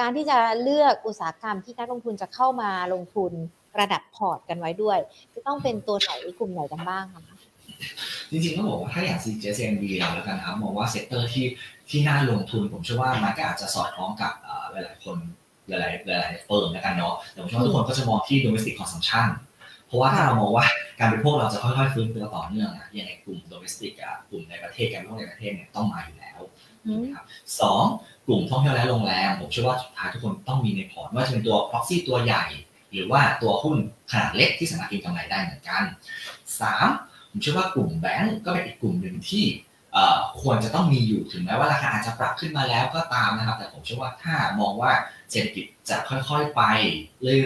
การที่จะเลือกอุตสาหกรรมที่นักลงทุนจะเข้ามาลงทุนระดับพอร์ตกันไว้ด้วย จะต้องเป็นตัวไหนกลุ่มไหนกันบ้างคะจริงๆต้องบอกว่าถ้าอย่าง CGS-CIMB เราแล้วกันครับมองว่า sector ที่ที่น่าลงทุนผมเชื่อว่ามันก็อาจจะสอดคล้องกับหลายๆคนหลายๆหลายๆ firm แล้วกันเนาะแต่ผมเชื่อว่าทุกคนก็จะมองที่ domestic consumption เราะว่าถ้าเรามองว่าการบริโภคเราจะค่อยๆฟื้นตัวต่อเนื่องนะอย่างในกลุ่ม domestic อะกลุ่มในประเทศการบริโภคในประเทศเนี่ยต้องมาอยู่แล้วนะครับสองกลุ่มท่องเที่ยวและโรงแรมผมเชื่อว่าสุดท้ายทุกคนต้องมีในพอร์ตว่าจะเป็นตัว proxy ตัวใหญ่ หรือว่าตัวหุ้นขนาดเล็กที่สามารถกินกำไรได้เหมือนกันสามผมเชื่อว่ากลุ่มแบงก์ก็เป็นอีกกลุ่มหนึ่งที่ควรจะต้องมีอยู่ถึงแม้ว่าราคาอาจจะปรับขึ้นมาแล้วก็ตามนะครับ แต่ผมเชื่อว่าถ้ามองว่าเศรษฐกิจจะค่อยๆไป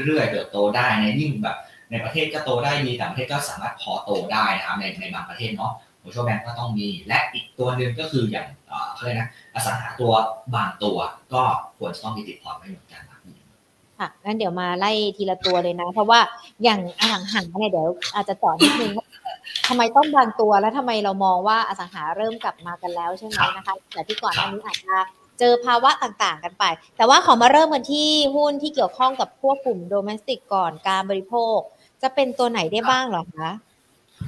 เรื่อยๆเติบโตได้ในยิ่งแบบ ในประเทศก็โตได้ดีแต่ประเทศก็สามารถพอโตได้นะครับในในบางประเทศเนาะผมเชื่อแบงก์ก็ต้องมี และอีกตัวหนึ่งก็คืออย่างเขาเรียกนะอสังหาตัวบางตัวก็ควรจะต้องมีติดพอร์ตไม่เหมือนกันค่ะงั้นเดี๋ยวมาไล่ทีละตัวเลยนะ เพราะว่าอย่างอสังหาเนี่ยเดี๋ยวอาจจะต่อนิดนึงทำไมต้องบางตัวแล้วทำไมเรามองว่าอสังหาเริ่มกลับมากันแล้วใช่ไหมนะคะแต่ที่ก่อนหน้านี้อาจจะเจอภาวะต่างๆกันไป แต่ว่าขอมาเริ่มกันที่หุ้นที่เกี่ยวข้องกับพวกกลุ่มโดเมนติกก่อนการบริโภค จะเป็นตัวไหนได้บ้างหรอคะ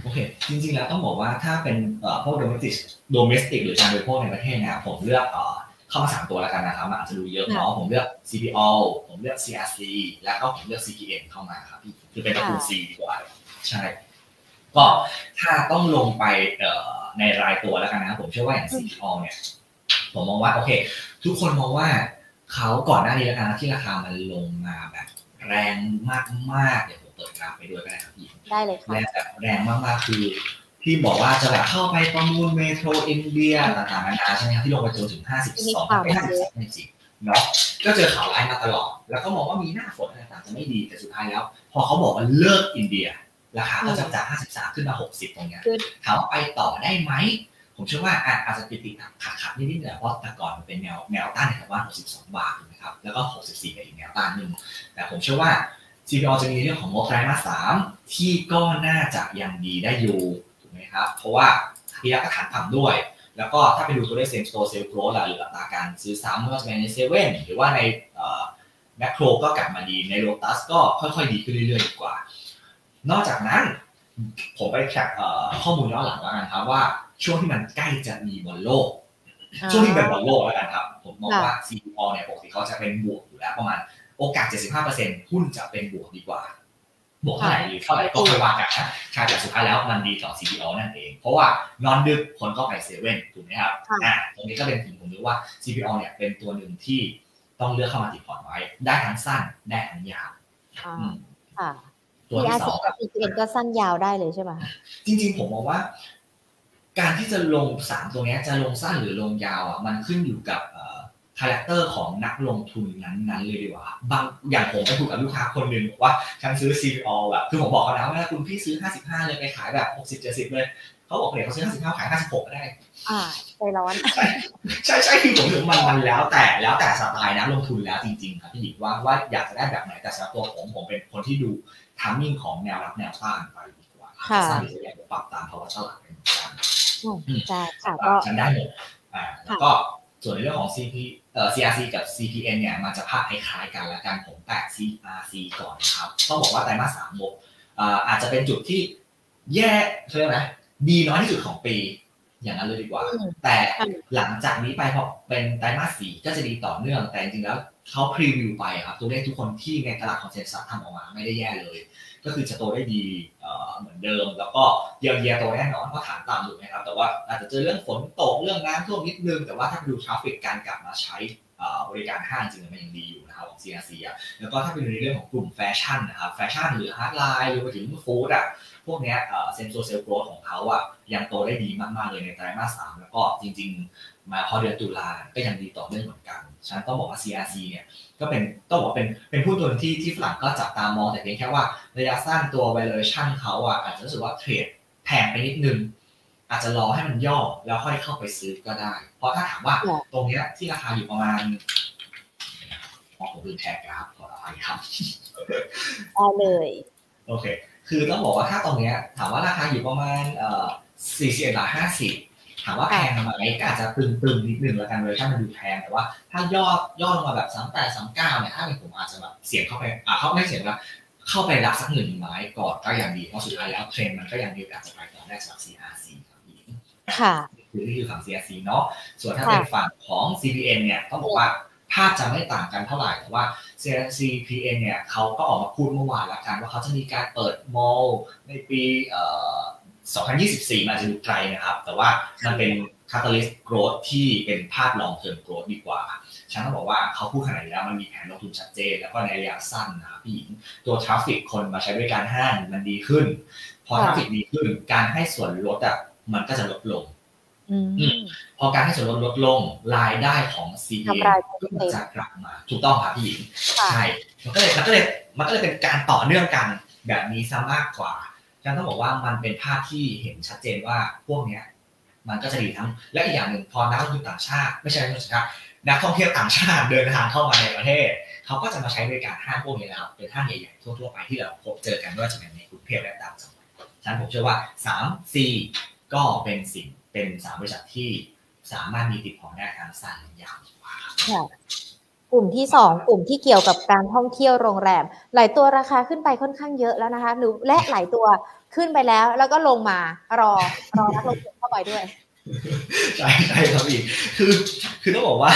โอเค จริงๆ แล้วต้องบอกว่าถ้าเป็นพวกโดเมนติกโดเมสติกหรือการบริโภคในประเทศเนี่ยผมเลือกเข้ามาสามตัวแล้วกันนะครับอาจจะดูเยอะเนาะผมเลือก CPO ผมเลือก CRC แล้วก็ผมเลือก CPN เข้ามาครับคือเป็นตระกูล C ดีกว่าใช่ ก็ถ้าต้องลงไปในรายตัวแล้วกันนะผมเชื่อว่าอย่าง CPO เนี่ย ผมมองว่าโอเค ทุกคนมองว่าเขาก่อนหน้านี้แล้วกันที่ราคามันลงมาแบบแรงมากๆเดี๋ยวผมเปิดกราฟไปด้วยก็ได้ครับพี่ได้เลยค่ะแรงแบบแรงมากๆคือที่บอกว่าจะแบบเข้าไปประมูลเมโทรอินเดียต่างๆนานาใช่ไหมครับที่ลงไปจนถึง 52ไม่53 54เนาะก็เจอข่าวร้ายมาตลอด แล้วก็มองว่ามีหน้าฝนอะไรต่างๆจะไม่ดีแต่สุดท้ายแล้ว พอเขาบอกว่าเลิกอินเดีย ราคาก็จะจาก 53 ขึ้นมา 60 ตรงเนี้ยขึ้นถามว่าไปต่อได้ไหมผมเชื่อว่าอะอาจจะติดติดขัดขัดๆนิดๆเนี่ยเพราะแต่ก่อนมันเป็นแนวแนวต้านแถวว่า 62 บาทถูกไหมครับแล้วก็ 64เป็นอีกแนวต้านหนึ่งแต่ผมเชื่อว่า CPO จะมีเรื่องของงบไตรมาสสามที่ก็น่าจะยังดีได้อยู่ถูกไหมครับ เพราะว่าพิยากฐานต่ำด้วย แล้วก็ถ้าไปดูตัวเลข same store sales growth หรืออัตราการซื้อซ้ำไม่ว่าจะเป็นในเซเว่นหรือว่าในแมคโครก็กลับมาดีในโ o ตัสก็ค่อยๆดีขึ้นเรื่อยๆดีกว่า นอกจากนั้นผมไป cap ข้อมูลย้อนหลังแล้วกันครับว่าช่วงที่มันใกล้จะมีบอลโลกช่วงที่เป็นบอลโลกแล้วกันครับ ผมมองว่า CPALL เนี่ยปกติเขาจะเป็นบวกอยู่แล้วประมาณ โอกาส 75%หุ้นจะเป็นบวกดีกว่าบวกเท่าไหร่หรือเท่าไหร่ก็ค่อยว่ากันนะใช่แต่สุดท้ายแล้วมันดีต่อ CPALL นั่นเอง เพราะว่านอนดึกคนก็ไปเซเว่นถูกไหมครับค่ะอ่าตรงนี้ก็เป็นถึงผมรู้ว่า CPO เนี่ยเป็นตัวหนึ่งที่ต้องเลือกเข้ามาติดพอร์ตไว้ ได้ทั้งสั้นได้ทั้งยาวอ่าอืมค่ะตัวที่สองกับ PCN ก็สั้นยาวได้เลยใช่ไหมคะจริง ๆ ผมมองว่า การที่จะลงสามตัวเนี้ยจะลงสั้นหรือลงยาวอะมันขึ้นอยู่กับ character ของนักลงทุนนั้นๆเลยดีกว่าบางอย่างผมไปคุยกับลูกค้าคนหนึ่งบอกว่าฉันซื้อ CPO แบบคือผมบอกเขานะว่าคุณพี่ซื้อ 55 เลยไปขายแบบ 60 70 เลยเขาบอกเนี่ยเขาซื้อ 55 ขาย 56 ก็ได้ อ่าใจร้อนใช่ใช่ใช่คือผมถึงมันมันแล้วแต่แล้วแต่สไตล์นักลงทุนแล้วจริงๆครับพี่หญิงว่าว่าอยากจะได้แบบไหนแต่สำหรับตัวผมผมเป็นคนที่ดูทามมิ่งของแนวรับแนวต้านไปดีกว่าค่ะสั้นหรือจะใหญ่ปรับตามภาวะตลาดเป็นเหมือนกันใช่ค่ะก็ก็ฉันได้หมดอ่าแล้วก็ ส่วนในเรื่องของ CP เอ่อ CRC กับ CPN เนี่ยมันจะภาพคล้ายๆกันละกันผมแตะ CRC ก่อนนะครับต้องบอกว่าไตรมาสสามงบอ่าอาจจะเป็นจุดที่แย่เขาเรียกอะไรดีน้อยที่สุดของปี อย่างนั้นเลยดีกว่าอืมแต่ค่ะหลังจากนี้ไปพอเป็นไตรมาสสี่ก็จะดีต่อเนื่อง แต่จริงๆแล้วเขา preview ไปครับตัวเลขทุกคนที่ในตลาด consensus ทำออกมาไม่ได้แย่เลย ก็คือจะโตได้ดีเหมือนเดิม แล้วก็เยียวยาโตแน่นอนเพราะฐานต่ำอยู่นะครับ แต่ว่าอาจจะเจอเรื่องฝนตกเรื่องน้ำท่วมนิดนึง แต่ว่าถ้าไปดู traffic การกลับมาใช้บริการห้างจริงๆมันยังดีอยู่นะครับของ CRC อะแล้วก็ถ้าไปดูในเรื่องของกลุ่มแฟชั่นนะครับแฟชั่นหรือ hardline รวมไปถึง food อะพวกเนี้ย same-store sales growth ของเขาอะยังโตได้ดีมากๆเลยในไตรมาสสามแล้วก็จริง ๆ มาพอเดือนตุลาก็ยังดีต่อเนื่องเหมือนกันฉะนั้นต้องบอกว่า CRC เนี่ย ก็เป็นต้องบอกว่าเป็นเป็นผู้ตัวหนึ่งที่ที่ฝรั่งก็จับตามองแต่เพียงแค่ว่าระยะสั้นตัว valuation เขาอะอาจจะรู้สึกว่า trade แพงไปนิดนึง อาจจะรอให้มันย่อแล้วค่อยเข้าไปซื้อก็ได้ เพราะถ้าถามว่าค่ะตรงเนี้ยที่ราคาอยู่ประมาณมองผมลืมแท็กกราฟขออภัยครับได้เลยโอเค คือต้องบอกว่าถ้าตรงเนี้ยถามว่าราคาอยู่ประมาณเอ่อสี่สิบาทห้าสิบ ถามว่าแพงไหมก็อาจจะตึงๆนิดนึงแล้วกันเลยถ้ามันดูแพงแต่ว่า ถ้ายอดยอดลงมาแบบสามแปดสามเก้าเนี่ยถ้าเป็นผมอาจจะแบบเสียงเข้าไปอ่าเขาไม่เสียงละเข้าไปรับสักหนึ่งไม้ก่อนก็ยังดีเพราะสุดท้ายแล้วเทรนด์มันก็ยังมีโอกาสจะไปต่อได้สำหรับ CRC ครับพี่ค่ะคือนี่คือฝั่ง CRC เนาะส่วนถ้าเป็นฝั่งของ CPN เนี่ยต้องบอกว่าภาพจะไม่ต่างกันเท่าไหร่แต่ว่า CPN เนี่ยเขาก็ออกมาพูดเมื่อวานแล้วกันว่าเขาจะมีการเปิดมอลล์ในปีเอ่อ 2024 มันอาจจะดูไกลนะครับ แต่ว่ามันเป็น catalyst growth ที่เป็นภาพ long term growth ดีกว่า ฉันต้องบอกว่าเขาพูดขนาดนี้แล้วมันมีแผนลงทุนชัดเจน แล้วก็ในระยะสั้นนะครับพี่หญิง ตัวทราฟฟิกคนมาใช้บริการห้างมันดีขึ้น พอทราฟฟิกดีขึ้น การให้ส่วนลดอะมันก็จะลดลงอืมอืมพอการให้ส่วนลดลดลงรายได้ของ CPA ทำรายได้ก็จะกลับมา ถูกต้องครับพี่หญิงค่ะใช่ มันก็เลยมันก็เลยมันก็เลยเป็นการต่อเนื่องกันแบบนี้ซะมากกว่า ฉะนันต้องบอกว่ามันเป็นภาพที่เห็นชัดเจนว่าพวกเนี้ยมันก็จะดีทั้งและอีกอย่างหนึ่งพอนักลงทุนต่างชาติไม่ใช่นักลงทุนต่างชาตินักท่องเที่ยวต่างชาติเดินทางเข้ามาในประเทศเขาก็จะมาใช้บริการห้างพวกนี้แล้วเป็นห้างใหญ่ๆทั่วๆไปที่เราพบเจอกันไม่ว่าจะเป็นในกรุงเทพและต่างจังหวัดฉะนั้นผมเชื่อว่าสามสี่ก็เป็นสิ่งเป็นสามบริษัทที่สามารถมีติดพอร์ตได้ทั้งสั้นและยาวดีกว่าครับค่ะ กลุ่มที่สองกลุ่มที่เกี่ยวกับการท่องเที่ยวโรงแรม หลายตัวราคาขึ้นไปค่อนข้างเยอะแล้วนะคะหรือและหลายตัวขึ้นไปแล้ว แล้วก็ลงมารอรอนักลงทุนเข้าไปด้วยใช่ใช่ครับพี่คือคือต้องบอกว่า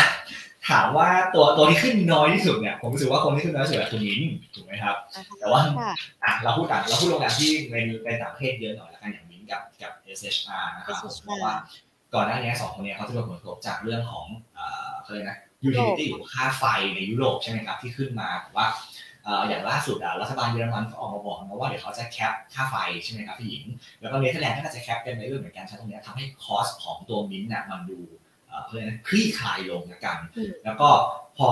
ถามว่าตัวตัวที่ขึ้นน้อยที่สุดเนี่ยผมรู้สึกว่าคนที่ขึ้นน้อยที่สุดคือมิ้นท์ถูกไหมครับ แต่ว่าค่ะอะเราพูดต่างเราพูดโรงแรมที่ในในต่างประเทศเยอะหน่อยแล้วกันอย่างมิ้นท์กับกับ SHR นะครับ SHR เพราะว่าก่อนหน้านี้สองคนเนี้เขาจะโดนผลกระทบจากเรื่องของเอ่อเขาเรียกนะ utility หรือค่าไฟในยุโรปใช่ไหมครับที่ขึ้นมาว่าอย่างล่าสุดอะรัฐบาลเยอรมันก็ออกมาบอกนะว่าเดี๋ยวเขาจะ cap ค่าไฟใช่ไหมครับพี่หญิง แล้วก็เนเธอร์แลนด์ก็จะ cap เป็นในเรื่องเหมือนกันใช้ตรงนี้ทำให้ cost ของตัวมินต์เนี่ยมันดูเพื่อคลี่คลายลงนะกัน แล้วก็พอ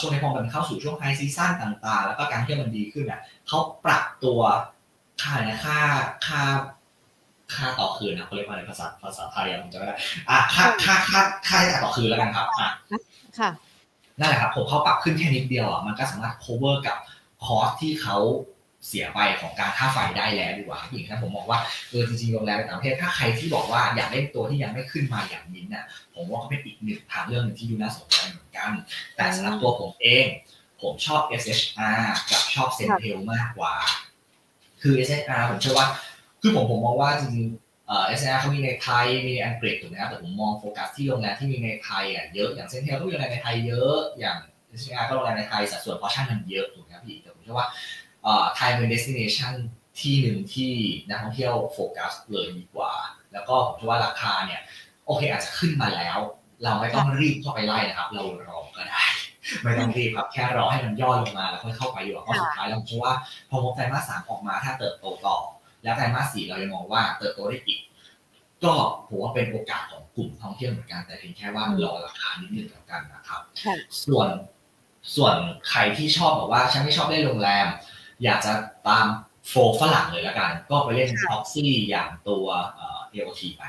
ช่วงนี้พอมันเข้าสู่ช่วง high season ต่างๆ แล้วก็การเที่ยวมันดีขึ้นเนี่ยเขาปรับตัวค่าเนี่ยค่าค่าค่าต่อคืนนะเขาเรียกว่าอะไรภาษาภาษาไทยผมจะไม่ได้อ่าค่าค่าค่าค่าใช้จ่ายต่อคืนแล้วกันครับอะ ค่ะนั่นแหละครับผมเขาปรับขึ้นแค่นิดเดียวอะมันก็สามารถ cover กับ cost ที่เขาเสียไปของการค่าไฟได้แล้วดีกว่าอีกนะผมมองว่าเออจริงๆโรงแรมในต่างประเทศถ้าใครที่บอกว่าอยากเล่นตัวที่ยังไม่ขึ้นมาอย่างมินน่ะผมว่าก็เป็นอีกหนึ่งทางเรื่องนึงที่ดูน่าสนใจเหมือนกัน แต่สำหรับตัวผมเอง ผมชอบ SHR กับชอบ CENTEL มากกว่า คือ SHR ผมเชื่อว่า คือผมผมมองว่าจริงๆ SHR เขามีในไทย มีในอังกฤษถูกไหมครับแต่ผมมองโฟกัสที่โรงแรมที่มีในไทยอะเยอะ อย่าง CENTEL ก็มีโรงแรมในไทยเยอะ อย่าง SHR ก็โรงแรมในไทยสัดส่วนพอชั่นมันเยอะถูกไหมครับพี่แต่ผมเชื่อว่าไทยเป็น destination ที่หนึ่งที่นักท่องเที่ยวโฟกัสเลยดีกว่า แล้วก็ผมเชื่อว่าราคาเนี่ยโอเคอาจจะขึ้นมาแล้ว เราไม่ต้องรีบเข้าไปไล่นะครับ เรารอก็ได้ ไม่ต้องรีบครับแค่รอให้มันย่อลงมาแล้วค่อยเข้าไปอยู่เพราะสุดท้ายแล้วผมเชื่อว่าพอมไตรมาสสามออกมาถ้าเติบโตต่อ แล้วไตรมาสสี่เรายังมองว่าเติบโตได้อีก ก็ผมว่าเป็นโอกาสของกลุ่มท่องเที่ยวเหมือนกันแต่เพียงแค่ว่ารอราคานิดนึงกันนะครับ ส่วนส่วนใครที่ชอบบอกว่าฉันไม่ชอบเล่นโรงแรม อยากจะตาม flow ฝรั่งเลยละกัน ก็ไปเล่นท็อกซี่อย่างตัว AOT ไป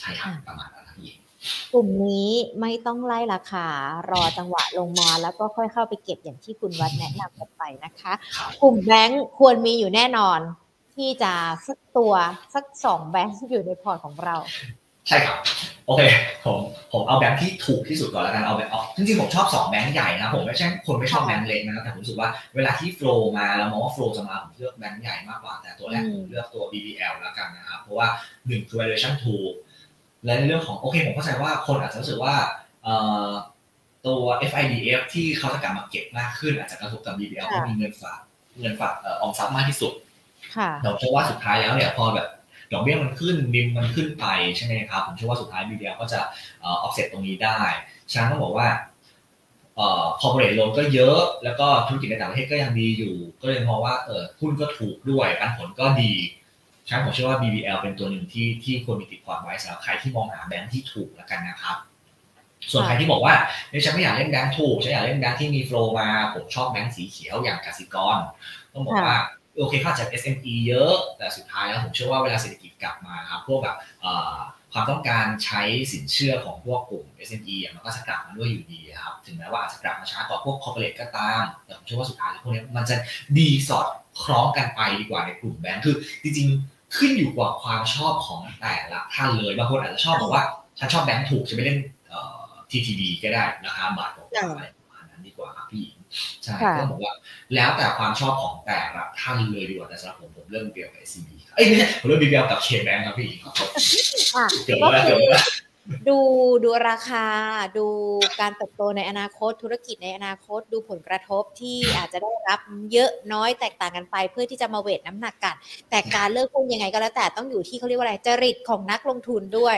ใช่ครับประมาณนั้นพี่ กลุ่มนี้ไม่ต้องไล่ราคารอจังหวะลงมาแล้วก็ค่อยเข้าไปเก็บอย่างที่คุณวัดแนะนำกันไปนะคะ กลุ่มแบงค์ควรมีอยู่แน่นอน ที่จะสักตัวสักสองแบงค์อยู่ในพอร์ตของเรา ใช่ครับ โอเค ผมผมเอาแบงค์ที่ถูกที่สุดก่อนแล้วกันเอาแบบออกจริงๆผมชอบสองแบงค์ใหญ่นะผมไม่ใช่คนไม่ชอบแบงค์เล็กนะแต่ผมรู้สึกว่าเวลาที่ flow มาแล้วมองว่า flow จะมาผมเลือกแบงค์ใหญ่มากกว่าแต่ตัวแรกผมเลือกตัว BBL แล้วกันนะครับเพราะว่าหนึ่งคือ valuation ถูก และในเรื่องของโอเคผมเข้าใจว่าคนอาจจะรู้สึกว่าตัว FIDF ที่เขาจะกลับมาเก็บมากขึ้นอาจจะกระทบกับ BBL เพราะมีเงินฝากเงินฝากออมทรัพย์มากที่สุดแต่เพราะว่าสุดท้ายแล้วเนี่ยพอแบบดอกเบี้ยมันขึ้น NIM มันขึ้นไปใช่ไหมครับผมเชื่อว่าสุดท้าย BBL ก็จะออฟเซ็ตตรงนี้ได้ฉะนั้นต้องบอกว่าเอ่อ corporate loan ก็เยอะ แล้วก็ธุรกิจในต่างประเทศก็ยังดีอยู่ ก็เลยมองว่าเออหุ้นก็ถูกด้วยการผลก็ดี ฉะนั้นผมเชื่อว่า BBL เป็นตัวหนึ่งที่ที่ควรมีติดพอร์ตไว้สำหรับใครที่มองหาแบงค์ที่ถูกแล้วกันนะครับ ส่วนใครที่บอกว่าเนี่ยฉันไม่อยากเล่นแบงค์ถูกฉันอยากเล่นแบงค์ที่มี flow มาผมชอบแบงค์สีเขียวอย่างกสิกรต้องบอกว่าโอเคเข้าจาก SME เยอะ แต่สุดท้ายแล้วผมเชื่อว่าเวลาเศรษฐกิจกลับมาครับพวกแบบความต้องการใช้สินเชื่อของพวกกลุ่ม SME มันก็จะกลับมาด้วยอยู่ดีครับถึงแม้ว่าอาจจะกลับมาช้ากว่าพวกคอร์เปอเรทก็ตาม แต่ผมเชื่อว่าสุดท้ายแล้วพวกนี้มันจะดีสอดคล้องกันไปดีกว่าในกลุ่มแบงค์คือจริงๆ ขึ้นอยู่กับความชอบของแต่ละท่านเลยบางคนอาจจะชอบบอกว่าฉันชอบแบงค์ถูกจะไปเล่น TTB ก็ได้ราคาบาทกว่าอะไรประมาณนั้นดีกว่าครับพี่ใช่ก็บอกว่า แล้วแต่ความชอบของแต่ละท่านเลยดีกว่าแต่สำหรับผมผมเริ่มเบียวกับ SCB เอ้ยไม่ใช่ผมเริ่มเบียวกับเคแบงครับพี่เกี่ยวกับเกี่ยวกับ ดูดูราคา ดูการเติบโตในอนาคตธุรกิจในอนาคต ดูผลกระทบที่อาจจะได้รับเยอะน้อยแตกต่างกันไป เพื่อที่จะมาเวทน้ำหนักกัน แต่การเลือกหุ้นยังไงก็แล้วแต่ต้องอยู่ที่เขาเรียกว่าอะไรจริตของนักลงทุนด้วย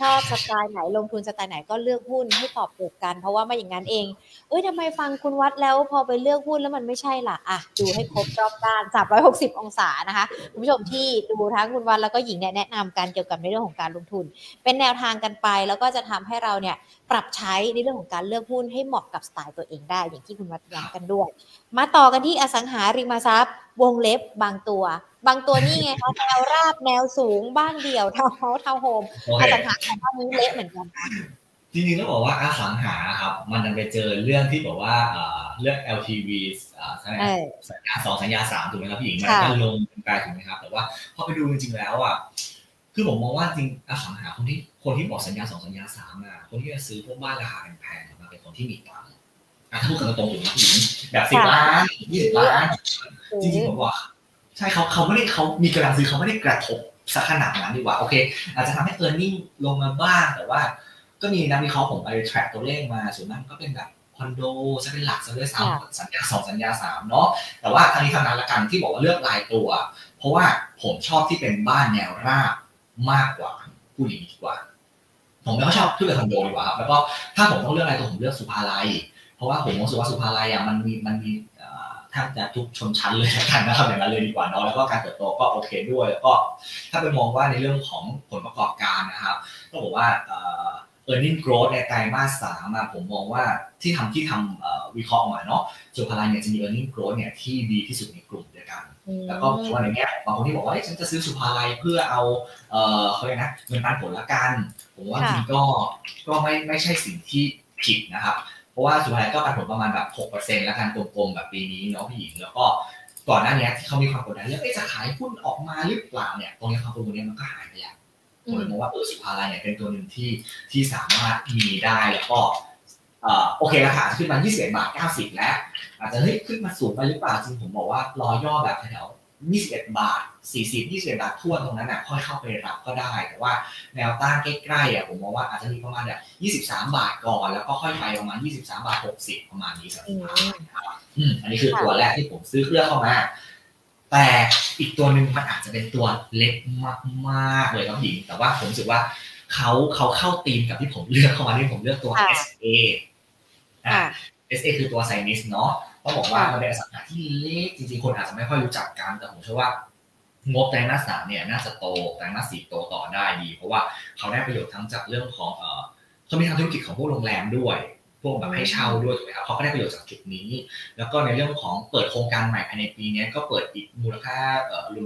ชอบสไตล์ไหนลงทุนสไตล์ไหนก็เลือกหุ้นให้ตอบโจทย์กัน เพราะว่าไม่อย่างนั้นเอง เอ้ยทำไมฟังคุณวัดแล้วพอไปเลือกหุ้นแล้วมันไม่ใช่ล่ะอะดูให้ครบรอบด้าน360 องศานะคะคุณผู้ชมที่ดูทั้งคุณวัดแล้วก็หญิงเนี่ยแนะนำการเกี่ยวกับในเรื่องของการลงทุน เป็นแนวทางกันไปแล้วก็จะทำให้เราเนี่ย ปรับใช้ในเรื่องของการเลือกหุ้นให้เหมาะกับสไตล์ตัวเองได้ อย่างที่คุณวัดย้ำกันด้วย มาต่อกันที่อสังหาริมทรัพย์ วงเล็บบางตัว บางตัวนี่ไงเขาแนวราบแนวสูงบ้านเดี่ยวทาวน์เฮาส์ทาวน์โฮมอสังหาของบ้านนี้เยอะเหมือนกันจริงๆต้องบอกว่าอสังหาครับ มันจะไปเจอเรื่องที่บอกว่าเรื่อง LTV สัญญาสองสัญญาสามถูกไหมครับพี่หญิงมันก็ลงเป็นกลายถูกไหมครับแต่ว่าพอไปดูจริงๆแล้วอะ คือผมมองว่าจริงอสังหาคนที่คนที่บอกสัญญาสองสัญญาสามอะคนที่จะซื้อพวกบ้านราคาแพงๆมาเป็นคนที่มีตังค์ถ้าพูดกันตรงๆอยู่นะพี่หญิงแบบสิบล้านยี่สิบล้านจริงๆผมว่าใช่เขาเขาไม่ได้เขามีกำลังซื้อเขาไม่ได้กระทบสักขนาดนั้นดีกว่าโอเค อาจจะทำให้เออร์เน็งลงมาบ้างแต่ว่า ก็มีนักวิเคราะห์ผมไปแทร็กตัวเลขมาส่วนมากก็เป็นแบบคอนโดจะเป็นหลักซะด้วยซ้ำสัญญาสองสัญญาสามเนาะแต่ว่าทางนี้ทางนั้นละกันที่บอกว่าเลือกรายตัว เพราะว่าผมชอบที่เป็นบ้านแนวราบ มากกว่าผู้หญิงดีกว่า ผมไม่ค่อยชอบธุรกิจคอนโดดีกว่าครับแล้วก็ถ้าผมต้องเลือกอะไรก็ผมเลือกสุภาลัย เพราะว่าผมรู้สึกว่าสุภาลัยอะมันมีมันมีแทบจะทุกชนชั้นเลยกันนะครับอย่างนั้นเลยดีกว่าเนาะแล้วก็การเติบโตก็โอเคด้วย แล้วก็ถ้าไปมองว่าในเรื่องของผลประกอบการนะครับก็บอกว่าเออ earning growth ในไตรมาสสามผมมองว่าที่ทำที่ทำวิเคราะห์ออกมาเนาะสุภาลัยเนี่ยจะมี earning growth เนี่ยที่ดีที่สุดในกลุ่มเแล้วก็ผมว่าในแง่บางคนที่บอกว่าฉันจะซื้อสุภาลัยเพื่อเอาเออเขาเรียกนะเงินปันผลละกันผมว่าจริงก็ก็ไม่ไม่ใช่สิ่งที่ผิดนะครับราะว่าสุดท้ายก็ปันผลประมาณแบบหกเปอร์เซ็นต์แล้วกันกลมๆแบบปีนี้เนาะพี่หญิงแล้วก็ก่อนหน้านี้ที่เขามีความกดดันเรื่องจะขายหุ้นออกมาหรือเปล่าเนี่ยตรงนี้ความกังวลนี้มันก็หายไปแล้วผมเลยมองว่าเออสุภาลัยเนี่ยเป็นตัวหนึ่งที่ที่สามารถมีได้แล้วก็ โอเคราคาขึ้นมา21บาท90 แล้ว อาจจะเฮ้ยขึ้นมาสูงไปหรือเปล่าจริงผมบอกว่ารอย่อแบบแถว21 บาท 40 21 บาททั่วตรงนั้นน่ะค่อยเข้าไปรับก็ได้ แต่ว่าแนวต้านใกล้ๆอะผมมองว่าอาจจะมีประมาณแบบ23 บาทก่อน แล้วก็ค่อยไปประมาณ 23 บาท 60 ประมาณนี้สักอืมอันนี้คือตัวแรกที่ผมซื้อเครื่องเข้ามา แต่อีกตัวหนึ่งมันอาจจะเป็นตัวเล็กมากๆเลยครับหญิง แต่ว่าผมรู้สึกว่า เขาเขาเข้าตีมกับที่ผมเลือกเข้ามาที่ผมเลือกตัว SA อ่า SA คือตัวไซนิสเนาะต้องบอกว่ามันเป็นอสังหาที่เล็กจริงๆ คนอาจจะไม่ค่อยรู้จักกันแต่ผมเชื่อว่างบไตรมาสสามเนี่ยน่าจะโตไตรมาสสี่โตต่อได้ดี เพราะว่าเขาได้ประโยชน์ทั้งจากเรื่องของเออเขามีทางธุรกิจของพวกโรงแรมด้วย พวกแบบให้เช่าด้วยถูกไหมครับเขาก็ได้ประโยชน์จากจุดนี้ แล้วก็ในเรื่องของเปิดโครงการใหม่ภายในปีนี้ก็เปิดอีกมูลค่า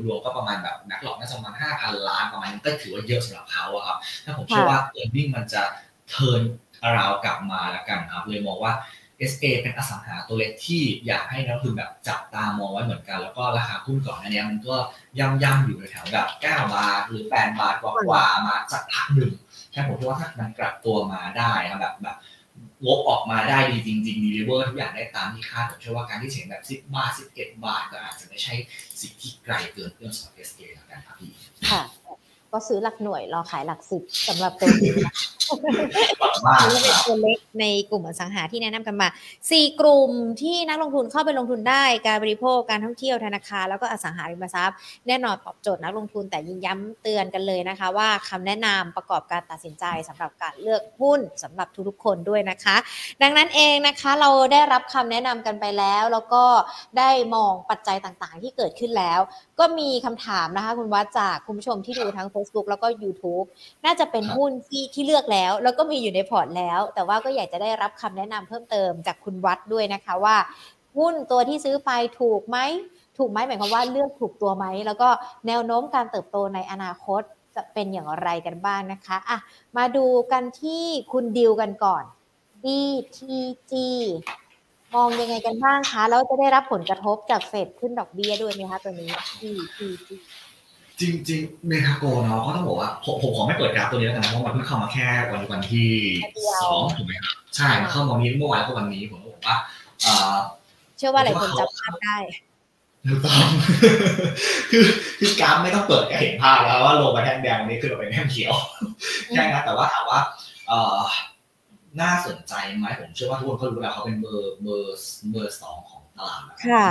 รวมๆก็ประมาณแบบนักหลอกน่าจะประมาณห้าพันล้านประมาณนี้ก็ถือว่าเยอะสำหรับเขาครับถ้าผมเชื่อว่าเออร์นิ่งมันจะเทิร์นราวกลับมาแล้วกันครับเลยมองว่า SA เป็นอสังหาตัวเล็กที่อยากให้นักทุนแบบจับตามองไว้เหมือนกัน แล้วก็ราคาหุ้นก่อนอันนี้มันก็ย่ำย่ำอยู่แถวแบบ9บาทหรือ8บาทกว่าๆมาสักพักหนึ่งแค่ผมคิดว่าถ้ามันกลับตัวมาได้ครับแบบแบบ งบออกมาได้ดีจริงๆดีลิเวอร์ทุกอย่างได้ตามที่คาดผมเชื่อว่าการที่เสียงแบบ10บาท11 บาท ก็อาจจะไม่ใช่สิ่งที่ไกลเกินเรื่องสำหรับ SA แล้วกันครับพี่ค่ะ ก็ซื้อหลักหน่วยรอขายหลักสิบสำหรับตัวนี้ นะนี่เป็นตัวเล็กในกลุ่มอสังหาที่แนะนำกันมาสี่กลุ่มที่นักลงทุนเข้าไปลงทุนได้การบริโภคการท่องเที่ยวธนาคารแล้วก็อสังหาริมทรัพย์ แน่นอนตอบโจทย์นักลงทุนแต่ยินย้ำเตือนกันเลยนะคะ ว่าคำแนะนำประกอบการตัดสินใจสำหรับการเลือกหุ้นสำหรับทุกๆคนด้วยนะคะ ดังนั้นเองนะคะเราได้รับคำแนะนำกันไปแล้ว แล้วก็ได้มองปัจจัยต่างๆ ที่เกิดขึ้นแล้ว ก็มีคำถามนะคะ คุณวัดจากคุณผู้ชมที่ดูทั้ง Facebook แล้วก็ YouTube น่าจะเป็นหุ้นที่ที่เลือกแล้วแล้วก็มีอยู่ในพอร์ตแล้ว แต่ว่าก็อยากจะได้รับคำแนะนำเพิ่มเติมจากคุณวัดด้วยนะคะว่าหุ้นตัวที่ซื้อไปถูกไหมถูกไหมหมายความว่าเลือกถูกตัวไหมแล้วก็แนวโน้มการเติบโตในอนาคตจะเป็นอย่างไรกันบ้างนะคะอะมาดูกันที่คุณดิวกันก่อน BTG มองยังไงกันบ้างคะ แล้วจะได้รับผลกระทบจากเฟดขึ้นดอกเบี้ยด้วยไหมคะตัวนี้ BTG จริงๆเมทาโกเนาะก็ต้องบอกว่าผมผมขอไม่เปิดกราฟตัวนี้แล้วกันนะเพราะมันเพิ่งเข้ามาแค่วันวันที่สองถูกไหมครับใช่เข้ามานี้เมื่อวานก็วันนี้ผมก็บอกว่าเชื่อว่าหลายคนจำภาพได้ถูกต้องคือคือกราฟไม่ต้องเปิดก็เห็นภาพแล้วว่าลงไปแท่งแดงนี้ขึ้นมาเป็นแท่งเขียวใช่นะแต่ว่าถามว่าน่าสนใจไหมผมเชื่อว่าทุกคนก็รู้แล้วเขาเป็นเบอร์เบอร์เบอร์สองของตลาดค่ะ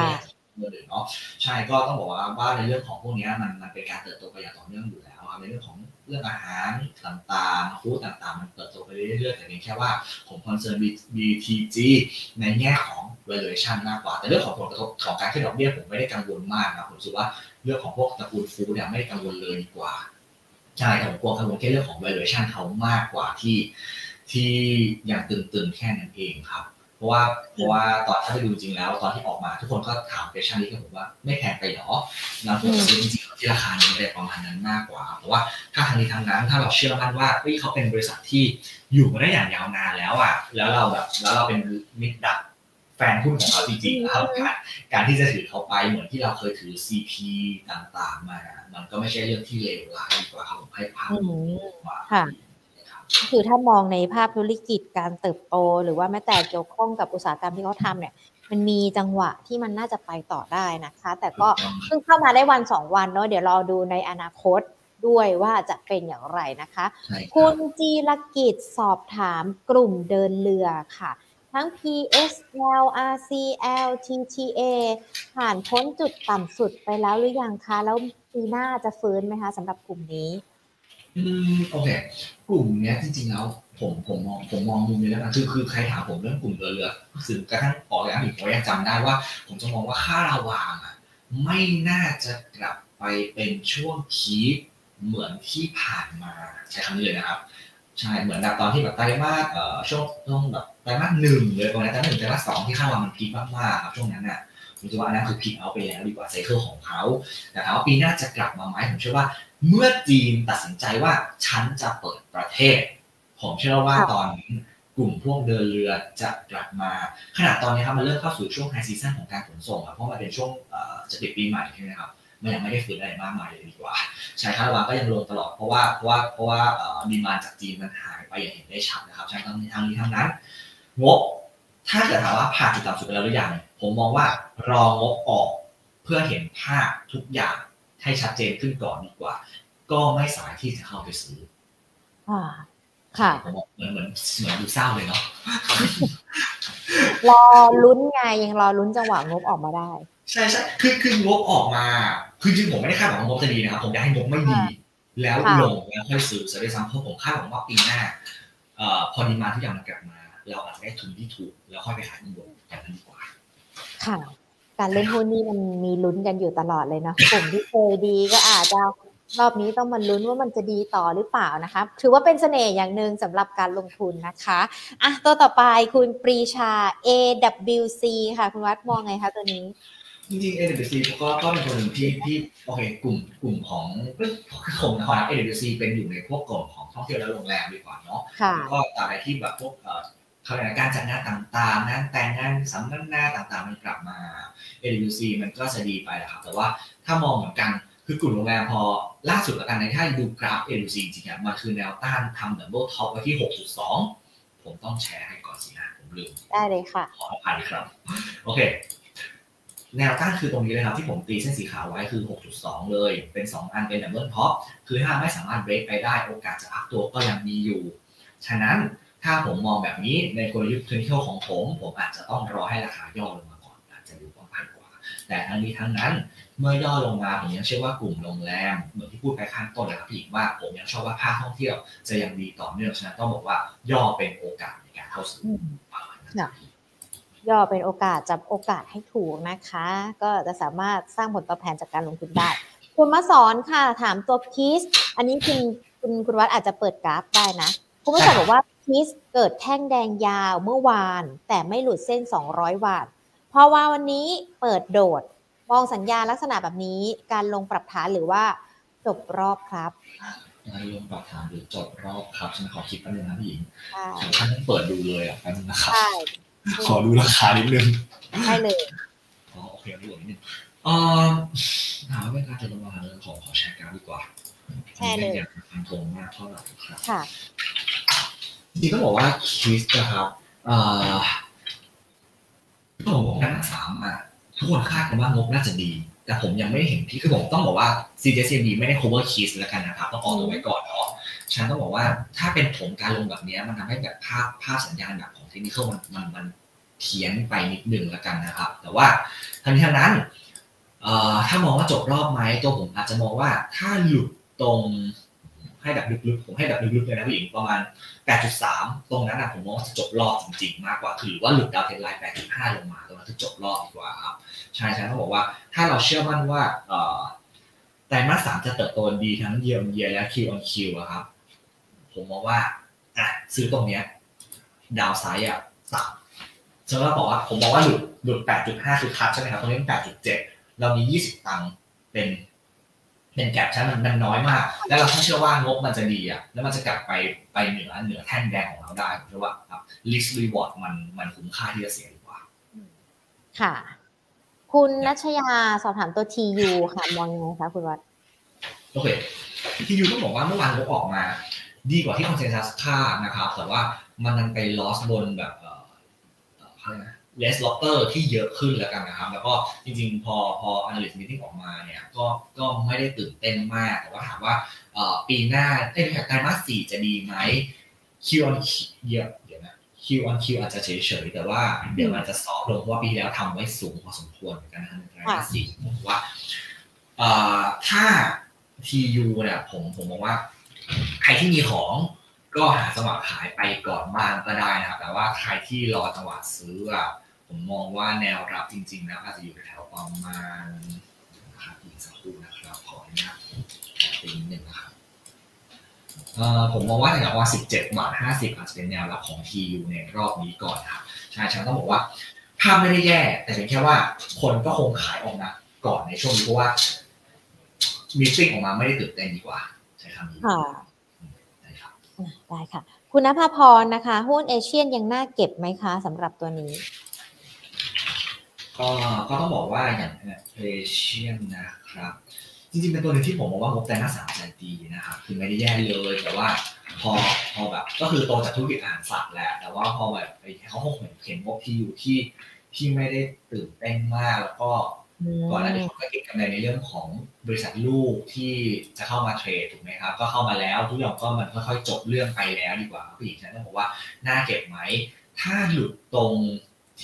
เงินเนาะใช่ก็ต้องบอกว่าว่าในเรื่องของพวกนี้มันมันเป็นการเติบโตไปอย่างต่อเนื่องอยู่แล้วในเรื่องของเรื่องอาหารต่างๆฟู้ดต่างๆ มันเติบโตไปเรื่อยๆแต่เพียงแค่ว่าผมคอนเซิร์น BTG ในแง่ของ valuation มากกว่า แต่เรื่องของผลกระทบของการขึ้นดอกเบี้ยผมไม่ได้กังวลมากนะผมรู้สึกว่าเรื่องของพวกตระกูลฟู้ดเนี่ยไม่ได้กังวลเลยดีกว่าใช่ผมกลัวกังวลแค่เรื่องของ valuation เขามากกว่าที่ที่อยังตึงๆแค่นั้นเองครับ ราะว่าเพราะว่าตอนถ้าไปดูจริงแล้ว ตอนที่ออกมาทุกคนก็ถามเปชันนี้กับผมว่าไม่แพงไปหรอเราควรซื้อจริงๆที่ราคานี้แต่ประมาณนั้นมากกว่าเพราะว่าถ้าทางนี้ทางนั้นถ้าเราเชื่อมั่นว่าเฮ้ยเขาเป็นบริษัทที่อยู่มาได้อย่างยาวนานแล้วอะแล้วเราแบบแล้วเราเป็นมิตรดักแฟนหุ้นของเขาจริงๆแล้วการการที่จะถือเขาไปเหมือนที่เราเคยถือ CP ต่างๆมา มันก็ไม่ใช่เรื่องที่เลวร้ายดีกว่าครับผมให้ภาพว่า คือถ้ามองในภาพธุรกิจการเติบโต หรือว่าแม้แต่เกี่ยวข้องกับอุตสาหกรรมที่เขาทำเนี่ยมันมีจังหวะที่มันน่าจะไปต่อได้นะคะ แต่ก็เพิ่งเข้ามาได้วันสองวันเนาะเดี๋ยวรอดูในอนาคตด้วยว่าจะเป็นอย่างไรนะคะ คุณจีรกิจสอบถามกลุ่มเดินเรือค่ะ ทั้ง PSL RCL TTA ผ่านพ้นจุดต่ำสุดไปแล้วหรือยังคะ แล้วปีหน้าจะฟื้นไหมคะสำหรับกลุ่มนี้ อืมโอเค กลุ่มเนี้ยจริงๆแล้วผมผมมองผมมองมุมนี้แล้วนะคือคือใครถามผมเรื่องกลุ่มเรือเรือสื่อกระทั่งออกอย่างอีกผมยังจำได้ว่า ผมจะมองว่าค่าระวางอะไม่น่าจะกลับไปเป็นช่วงคีปเหมือนที่ผ่านมาใช้คำนี้เลยนะครับใช่เหมือนแบบตอนที่แบบไตรมาสเอ่อช่วงช่วงแบบไตรมาสหนึ่งเลยประมาณนั้นไตรมาสหนึ่งไตรมาสสองที่ค่าระวางมันพีคมากๆครับช่วงนั้นน่ะผมคิดว่าอันนั้นคือพีคเอาไปแล้วดีกว่าไซเคิลของเขาแต่ถามว่าปีหน้าจะกลับมาไหมผมเชื่อว่า เมื่อจีนตัดสินใจว่าฉันจะเปิดประเทศ ผมเชื่อว่าตอนนี้กลุ่มพวกเดินเรือจะกลับมา ขนาดตอนนี้ครับมันเริ่มเข้าสู่ช่วงไฮซีซั่นของการขนส่งครับเพราะมันเป็นช่วงจะปิดปีใหม่ใช่ไหมครับมันยังไม่ได้ฟื้นอะไรมากมายเลยดีกว่า ใช้คาร์วาก็ยังลงตลอดเพราะว่าเพราะว่าเพราะว่าดีมานจากจีนมันหายไปอย่างเห็นได้ชัดนะครับ ใช้ทั้งนี้ทั้งนี้ทั้งนั้น งบ ถ้าเกิดถามว่าผ่านจุดต่ำสุดไปแล้วหรือยังผมมองว่ารองบออกเพื่อเห็นภาพทุกอย่างให้ชัดเจนขึ้นก่อนดีกว่า ก็ไม่สายที่จะเข้าไปซื้ออ่าค่ะผมบอกเหมือนเหมือนเหมือนดูเศร้าเลยเนาะรอลุ้นไงยังรอลุ้นจังหวะงบออกมาได้ ใช่ใช่คือคืองบออกมาคือจริงผมไม่ได้คาดหวังว่างบจะดีนะครับผมอยากให้งบไม่ดี แล้วลงแล้วค่อยซื้อซะด้วยซ้ำเพราะผมคาดหวังว่าปีหน้าเอ่อพอดีมาทุกอย่างมันกลับมา เราอาจจะได้ทุนที่ถูก แล้วค่อยไปขายข้างบนอย่างนั้นดีกว่า ค่ะ การเล่นหุ้นนี่มันมีลุ้นกันอยู่ตลอดเลยนะกลุ่มที่เคยดีก็อาจจะ รอบนี้ต้องมาลุ้นว่ามันจะดีต่อหรือเปล่านะคะ ถือว่าเป็นเสน่ห์อย่างหนึ่งสำหรับการลงทุนนะคะอะตัวต่อไปคุณปรีชา AWC ค่ะ คุณวัดมองไงคะตัวนี้ จริงๆ AWC ก็ก็เป็นตัวหนึ่งที่ที่โอเคกลุ่มกลุ่มของคือผมนะครั AWC เป็นอยู่ในพวกกลุ่มของท่องเที่ยวและโรงแรมดีกว่าเนาะก็ตามไปที่แบบพวกเอ่อเขาเรียกการจัดงานต่างๆงานแต่งงานสัมมนาต่างๆ มันกลับมา AWC มันก็จะดีไปแหละครับแต่ว่าถ้ามองเหมือนกัน คือกลุ่มโรงแรมพอล่าสุดแล้วกันในถ้าดูกราฟ AWC จริงๆมันคือแนวต้านทำ double top ไว้ที่ 6.2 ผมต้องแชร์ให้ก่อนสินะผมลืม ได้เลยค่ะ ขออภัยครับ โอเค แนวต้านคือตรงนี้เลยครับ ที่ผมตีเส้นสีขาวไว้คือ 6.2 เลย เป็น 2 อันเป็น double topคือถ้าไม่สามารถเบรกไปได้โอกาสจะพักตัวก็ยังมีอยู่ ฉะนั้นถ้าผมมองแบบนี้ในกลยุทธ์เทคนิคของผม ผมอาจจะต้องรอให้ราคาย่อลงมาก่อนอาจจะดูปลอดภัยกว่า แต่ทั้งนี้ทั้งนั้น เมื่อย่อลงมาผมยังเชื่อว่ากลุ่มโรงแรมเหมือนที่พูดไปข้างต้นเลยครับพี่ว่าผมยังชอบว่าภาคท่องเที่ยว จะยังดีต่อเนื่องฉะนั้นต้องบอกว่าย่อเป็นโอกาสในการเข้าซื้อประมาณนั้นย่อเป็นโอกาสจับโอกาสให้ถูกนะคะ ก็จะสามารถสร้างผลตอบแทนจากการลงทุนได้คุณมาสอนค่ะถามตัวพีซอันนี้คุณคุณคุณวัดอาจจะเปิดกราฟได้นะ คุณมาสอนบอกว่าพีซเกิดแท่งแดงยาวเมื่อวาน แต่ไม่หลุดเส้น 200 วัตต์พอว่าวันนี้เปิดโดด มองสัญญาณลักษณะแบบนี้ การลงปรับฐานหรือว่าจบรอบครับการลงปรับฐานหรือจบรอบครับฉันขอคิดแป๊บนึงนะพี่หญิงใช่ท่านต้องเปิดดูเลยอะแป๊บนึงนะครับใช่ขอดูราคานิดนึงใช่เลยอ๋อโอเคดูนิดนึงเอ่อถามว่าเป็นการจะลงมาเรื่องของขอแชร์การดดีกว่าแชร์เลยไม่อยากฟันธงมากเท่าไหร่ครับค่ะจริงๆต้องบอกว่าคิสนะครับเอ่อต้องบอกว่าสามอะ ทุกคนคาดกันว่างบน่าจะดี แต่ผมยังไม่เห็นที่คือผมต้องบอกว่า CJCMB ไม่ได้ cover kiss แล้วกันนะครับต้องออกตัวไว้ก่อนเนาะฉันต้องบอกว่าถ้าเป็นผมการลงแบบนี้มันทำให้แบบภาพภาพสัญญาณแบบของเทคนิคมันมันมันเพี้ยนไปนิดนึงแล้วกันนะครับ แต่ว่าทั้งนี้ทั้งนั้นถ้ามองว่าจบรอบไหมตัวผมอาจจะมองว่าถ้าหลุดตรง ให้แบบลึกๆ ผมให้แบบลึกๆเลยนะผู้หญิงประมาณ 8.3 ตรงนั้นนะผมมองว่าจะจบรอบจริงๆ มากกว่าคือว่าหลุดดาวเทนไลน์ 8.5 ลงมาตรงนั้นคือจบรอบดีกว่าครับใช่ใช่ต้องบอกว่าถ้าเราเชื่อมั่นว่าเอ่อไตรมาสสามจะเติบโตดีทั้งเยียร์เยียร์และคิวออนคิวครับ ผมมองว่าอะซื้อตรงเนี้ยดาวไซด์อะต่ำฉันก็บอกว่าผมบอกว่าหลุดหลุด 8.5 คือคัดใช่ไหมครับตรงนี้เป็น8.7 เรามี 20 ตังค์เป็น เป็นแกลบใช่มันมันน้อยมาก แล้วเราเชื่อว่างบมันจะดีอะแล้วมันจะกลับไปไปเหนือเหนือแท่นแดงของเราได้ผมเชื่อว่าครับ risk reward มันมันคุ้มค่าที่จะเสียดีกว่า ค่ะ คุณนัชยาสอบถามตัว TU ค่ะมองยังไงคะคุณวัดโอเค TU ต้องบอกว่าเมื่อวานงบออกมา ดีกว่าที่ consensus คาดนะครับ แต่ว่ามันดันไป loss บนแบบเอ่อเอ่อเขาเรียกนะ Red Lobster ที่เยอะขึ้นแล้วกันนะครับ แล้วก็จริงๆ พอพอ analyst meeting ออกมาเนี่ยก็ก็ไม่ได้ตื่นเต้นมาก แต่ว่าถามว่าเอ่อปีหน้าเอ้ยไตรมาสสี่จะดีไหม Q on Q เดี๋ยวเดี๋ยวนะ Q on Q อาจจะเฉยๆ แต่ว่าเดี๋ยวมันจะซอฟต์ลงเพราะว่าปีที่แล้วทำไว้สูงพอสมควรเหมือนกันนะครับในไตรมาสสี่ผมว่าเอ่อถ้า TU เนี่ยผมผมมองว่ารที่มีของก็หาจังหวะขายไปก่อนบ้างก็ได้นะครับ แต่ว่าใครที่รอจังหวะซื้ออะ ผมมองว่าแนวรับจริงๆนะอาจจะอยู่แถวประมาณนะครับอีกสักครู่นะครับขออนุญาตตีนิดนึงนะครับเอ่อผมมองว่าแถวว่า 17บาท50อาจจะเป็นแนวรับของ TU ในรอบนี้ก่อนครับใช่ฉันต้องบอกว่าภาพไม่ได้แย่ แต่เพียงแค่ว่าคนก็คงขายออกมาก่อนในช่วงนี้เพราะว่ามีซิ่งออกมาไม่ได้ตื่นเต้นดีกว่า ใช้คำนี้ค่ะนะครับอะได้ค่ะ คุณนภาพรนะคะ หุ้นเอเชียนยังน่าเก็บไหมคะสำหรับตัวนี้ ก็ก็ต้องบอกว่าอย่างเอเชียนนะครับ จริงๆ เป็นตัวหนึงที่ผมมองว่างบไตรมาสสามใจดีนะครับคือไม่ได้แย่เลยแต่ว่าพอพอแบบก็คือโตจากธุรกิจอาหารสัตว์แหละ แต่ว่าพอแบบไอ้เขาคงเห็นเห็นงบที่อยู่ที่ที่ไม่ได้ตื่นเต้นมากแล้วก็ก่อนหน้านี้เขาก็เก็งกำไรในเรื่องของบริษัทลูกที่จะเข้ามาเทรดถูกไหมครับ ก็เข้ามาแล้วทุกอย่างก็มันค่อยๆจบเรื่องไปแล้วดีกว่าผู้หญิงฉันต้องบอกว่าน่าเก็บไหมถ้าหลุดตรง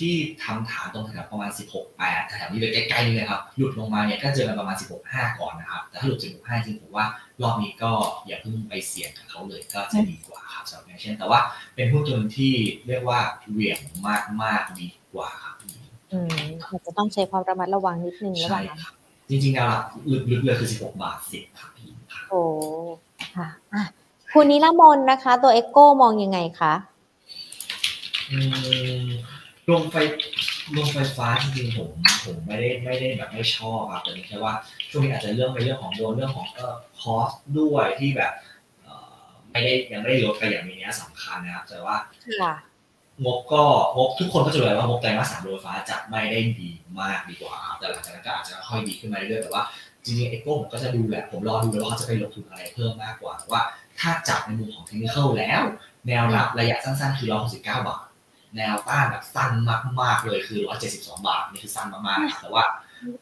ที่ทำฐานตรงแถวประมาณ 16 8แถวนี้เลยใกล้ๆนี่เลยครับหลุดลงมาเนี่ยก็เจอกันประมาณ 16 5 ก่อนนะครับ แต่ถ้าหลุด 16 5 จริงผมว่ารอบนี้ก็อย่าเพิ่งไปเสี่ยงกับเขาเลยก็จะดีกว่าครับสำหรับอย่างเช่นแต่ว่าเป็นหุ้นตัวหนึงที่เรียกว่าเหวี่ยงมากๆดีกว่าครับอืมอาจจะต้องใช้ความระมัดระวังนิดนึงหรือเปใช่ล่าคะครับจริงๆแล้วอะลึกๆเลยคือ 16 บาท 10ครับพี่ครับโอ้ค่ะอะคุณนิรมนนะคะ ตัวเอ็กโกมองยังไงคะอืม ลงไฟลงไฟฟ้าจริงๆผมผมไม่ได้ไม่ได้แบบไม่ชอบครับแต่แค่ว่าช่วงนี้อาจจะเรื่องไปเรื่องของโดนเรื่องของเอ่อคอสด้วยที่แบบเอ่อไม่ได้ยังไม่ได้ลดไปอย่างมีนัยสำคัญนะครับแต่ว่าค่ะงบก็งบทุกคนก็จะรู้แล้วว่างบไตรมาสสามโดยไฟฟ้าจะไม่ได้ดีมากดีกว่าครับแต่หลังจากนั้นก็อาจจะค่อยดีขึ้นมาเรื่อยๆแต่ว่าจริงๆเอ็กโก้ผมก็จะดูแหละผมรอดูแล้วว่าเขาจะไปลงทุนอะไรเพิ่มมากกว่าว่า ถ้าจับในมุมของเทคนิคแล้ว แนวรับระยะสั้นๆคือ169บาท แนวต้านแบบสั้นมากๆเลยคือ 172 บาทนี่คือสั้นมากๆครับแต่ว่า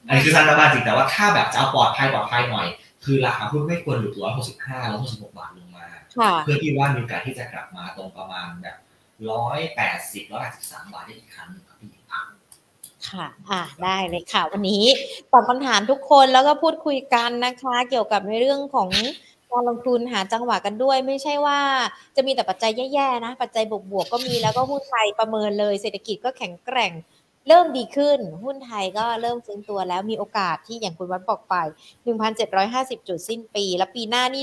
อันนี้คือสั้นมากๆจริงแต่ว่าถ้าแบบจะเอาปลอดภัยปลอดภัยหน่อย คือราคาหุ้นไม่ควรหลุด 165 166 บาทลงมาค่ะเพื่อที่ว่ามีโอกาสที่จะกลับมาตรงประมาณแบบ 180 183 บาทได้อีกครั้งหนึ่งครับพี่ครับค่ะอ่าได้เลยค่ะ วันนี้ตอบคำถามทุกคนแล้วก็พูดคุยกันนะคะ เกี่ยวกับในเรื่องของ การลงทุนหาจังหวะกันด้วย ไม่ใช่ว่าจะมีแต่ปัจจัยแย่ๆนะ ปัจจัยบวกๆก็มีแล้วก็หุ้นไทยประเมินเลย เศรษฐกิจก็แข็งแกร่งเริ่มดีขึ้น หุ้นไทยก็เริ่มฟื้นตัวแล้วมีโอกาสที่อย่างคุณวัดบอกไป 1,750 จุดสิ้นปี แล้วปีหน้านี่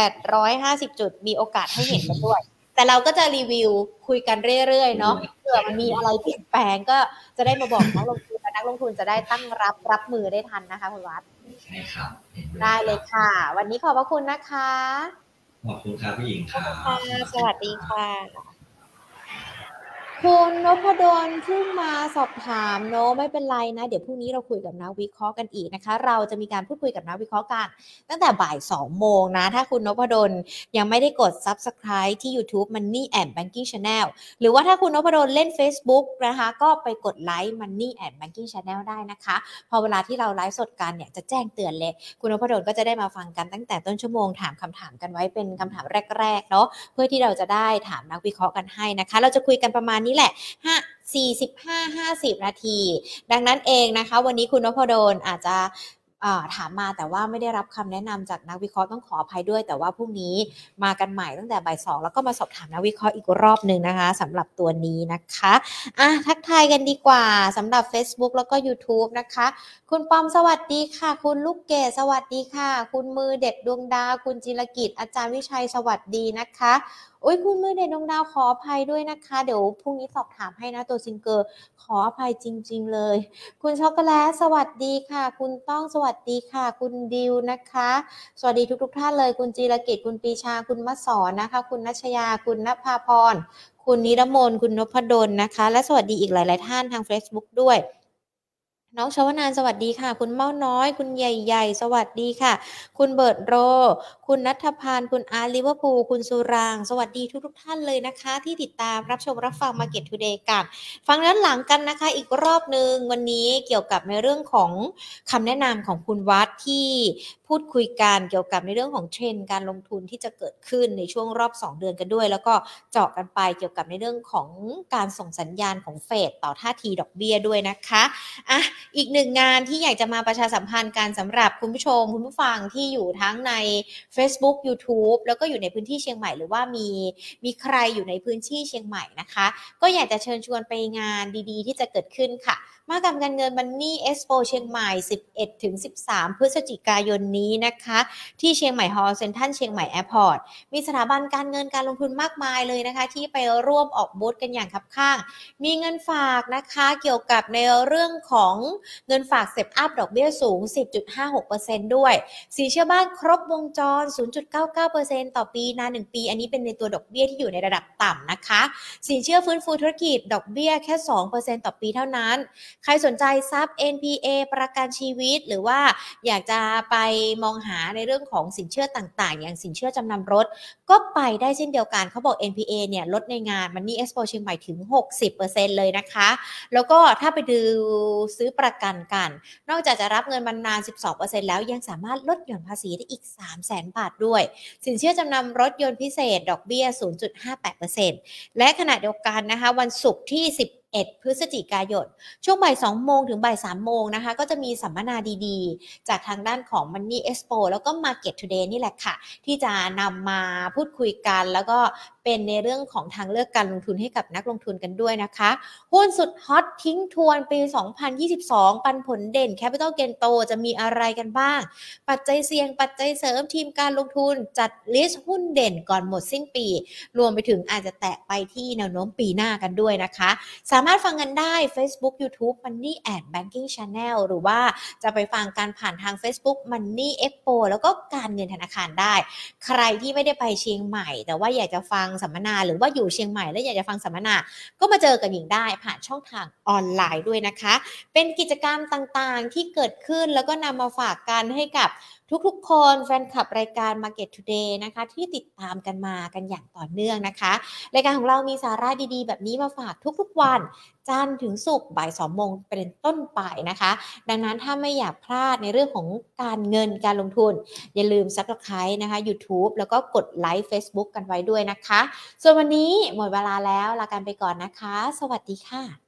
1,850 จุดมีโอกาสให้เห็นกันด้วย แต่เราก็จะรีวิวคุยกันเรื่อยๆเนาะเผื่อมันมีอะไรเปลี่ยนแปลงก็จะได้มาบอกนักลงทุนและนักลงทุนจะได้ตั้งรับรับมือได้ทันนะคะคุณวัด ใช่ครับเห็นด้วยได้เลยค่ะ วันนี้ขอบพระคุณนะคะ ขอบคุณครับพี่หญิงครับค่ะ สวัสดีค่ะ คุณนพดลเพิ่งมาสอบถามเนอะไม่เป็นไรนะ เดี๋ยวพรุ่งนี้เราคุยกับนักวิเคราะห์กันอีกนะคะ เราจะมีการพูดคุยกับนักวิเคราะห์กันตั้งแต่บ่าย2โมงนะ ถ้าคุณนพดลยังไม่ได้กด subscribe ที่ YouTube Money and Banking Channel หรือว่าถ้าคุณนพดลเล่น Facebook นะคะ ก็ไปกดไลค์ Money and Banking Channel ได้นะคะ พอเวลาที่เราไลฟ์สดกันเนี่ยจะแจ้งเตือนเลย คุณนพดลก็จะได้มาฟังกันตั้งแต่ต้นชั่วโมงถามคำถามกันไว้เป็นคำถามแรกๆเนาะเพื่อที่เราจะได้ถามนักวิเคราะห์กันให้นะคะ เราจะคุยกันประมาณนี้แหละ5 45 50 นาที ดังนั้นเองนะคะ วันนี้คุณนพดลอาจจะถามมาแต่ว่าไม่ได้รับคำแนะนำจากนักวิเคราะห์ต้องขออภัยด้วย แต่ว่าพรุ่งนี้มากันใหม่ตั้งแต่บ่ายสองแล้วก็มาสอบถามนักวิเคราะห์อีกรอบหนึ่งนะคะสำหรับตัวนี้นะคะอะทักทายกันดีกว่าสำหรับ Facebook แล้วก็ YouTube นะคะ คุณปอมสวัสดีค่ะ คุณลูกเกดสวัสดีค่ะ คุณมือเด็ดดวงดาวคุณจิรกิจอาจารย์วิชัยสวัสดีนะคะ โอ้ยคุณมือเด็ดดวงดาวขออภัยด้วยนะคะ เดี๋ยวพรุ่งนี้สอบถามให้นะตัวซิงเกอร์ขออภัยจริง ๆ เลย คุณช็อกโกแลตสวัสดีค่ะ คุณต้องสวัสดีค่ะ คุณดิวนะคะ สวัสดีทุกๆท่านเลย คุณจิรกิจคุณปีชาคุณมะสอนนะคะ คุณนัชยาคุณนภาพรคุณนิรมนคุณนพดลนะคะ และสวัสดีอีกหลาย ๆ ท่านทาง Facebook ด้วย น้องชวนานสวัสดีค่ะ คุณเม้าน้อย คุณใหญ่ๆ สวัสดีค่ะ คุณเบิร์ดโร คุณนัทพานคุณอาร์ลิเวอร์พูลคุณสุราง สวัสดีทุกๆท่านเลยนะคะ ที่ติดตามรับชมรับฟัง Market Today กัน ฟังด้านหลังกันนะคะ อีกรอบหนึ่งวันนี้เกี่ยวกับในเรื่องของคำแนะนำของคุณวัดที่ พูดคุยกันเกี่ยวกับในเรื่องของเทรนด์การลงทุนที่จะเกิดขึ้นในช่วงรอบ 2 เดือนกันด้วย แล้วก็เจาะกันไปเกี่ยวกับในเรื่องของการส่งสัญญาณของเฟดต่อท่าทีดอกเบี้ยด้วยนะคะอะอีกหนึ่งงานที่อยากจะมาประชาสัมพันธ์การสำหรับคุณผู้ชม คุณผู้ฟังที่อยู่ทั้งใน Facebook YouTube แล้วก็อยู่ในพื้นที่เชียงใหม่หรือว่ามีมีใครอยู่ในพื้นที่เชียงใหม่นะคะ ก็อยากจะเชิญชวนไปงานดีๆ ที่จะเกิดขึ้นค่ะมหกรรมการเงิน Money Expo เชียงใหม่ 11ถึง13 พฤศจิกายนนี้นะคะ ที่เชียงใหม่ฮอลล์เซ็นทรัลเชียงใหม่แอร์พอร์ตมีสถาบันการเงินการลงทุนมากมายเลยนะคะ ที่ไปร่วมออกบูธกันอย่างคับคั่ง มีเงินฝากนะคะเกี่ยวกับในเรื่องของเงินฝาก Step Up ดอกเบี้ยสูง 10.56%ด้วย สีเชื่อบ้านครบวงจร 0.99%ต่อปีนาน1ปี อันนี้เป็นในตัวดอกเบี้ยที่อยู่ในระดับต่ำนะคะ สินเชื่อฟื้นฟูธุรกิจดอกเบี้ยแค่ 2%ต่อปีเท่านั้น ใครสนใจซับ NPA ประกันชีวิต หรือว่าอยากจะไปมองหาในเรื่องของสินเชื่อต่างๆ อย่างสินเชื่อจำนำรถ ก็ไปได้เช่นเดียวกันเขาบอก NPA เนี่ยลดในงานมันนี่เอ็กซ์โปเชียงใหม่ถึง 60%เลยนะคะ แล้วก็ถ้าไปดูซื้อประกันกัน นอกจากจะรับเงินมันนาน 12%แล้วยังสามารถลดหย่อนภาษีได้อีก 3 0 0 0 0 0 บาทด้วย สินเชื่อจำนำรถยนต์พิเศษ ดอกเบี้ย 0.58%และขณะเดียวกันนะคะ วันศุกร์ที่ 10 11 พฤศจิกายน ช่วงบ่าย2โมงถึงบ่าย3โมงนะคะ ก็จะมีสัมมนาดีๆ จากทางด้านของ Money Expo แล้วก็ Market Today นี่แหละค่ะ ที่จะนำมาพูดคุยกันแล้วก็ เป็นในเรื่องของทางเลือกการลงทุนให้กับนักลงทุนกันด้วยนะคะ หุ้นสุดฮอตทิ้งทวนปี 2022 ปันผลเด่น Capital Gain โตจะมีอะไรกันบ้าง ปัจจัยเสี่ยงปัจจัยเสริมทีมการลงทุนจัดลิสต์หุ้นเด่นก่อนหมดสิ้นปี รวมไปถึงอาจจะแตะไปที่แนวโน้มปีหน้ากันด้วยนะคะ สามารถฟังกันได้ Facebook YouTube Money and Banking Channel หรือว่าจะไปฟังการผ่านทาง Facebook Money Expo แล้วก็การเงินธนาคารได้ ใครที่ไม่ได้ไปเชียงใหม่ แต่ว่าอยากจะฟังสัมมนา หรือว่าอยู่เชียงใหม่แล้วอยากจะฟังสัมมนา ก็มาเจอกับหญิงได้ผ่านช่องทางออนไลน์ด้วยนะคะ เป็นกิจกรรมต่างๆที่เกิดขึ้นแล้วก็นำมาฝากกันให้กับ ทุกๆ คนแฟนคลับรายการ Market Today นะคะ ที่ติดตามกันมากันอย่างต่อเนื่องนะคะ รายการของเรามีสาระดีๆ แบบนี้มาฝากทุกๆวัน จันทร์ถึงศุกร์บ่าย2โมงเป็นต้นไปนะคะ ดังนั้นถ้าไม่อยากพลาดในเรื่องของการเงินการลงทุน อย่าลืม Subscribe นะคะ YouTube แล้วก็กดไลค์ Facebook กันไว้ด้วยนะคะ ส่วนวันนี้หมดเวลาแล้วลากันไปก่อนนะคะ สวัสดีค่ะ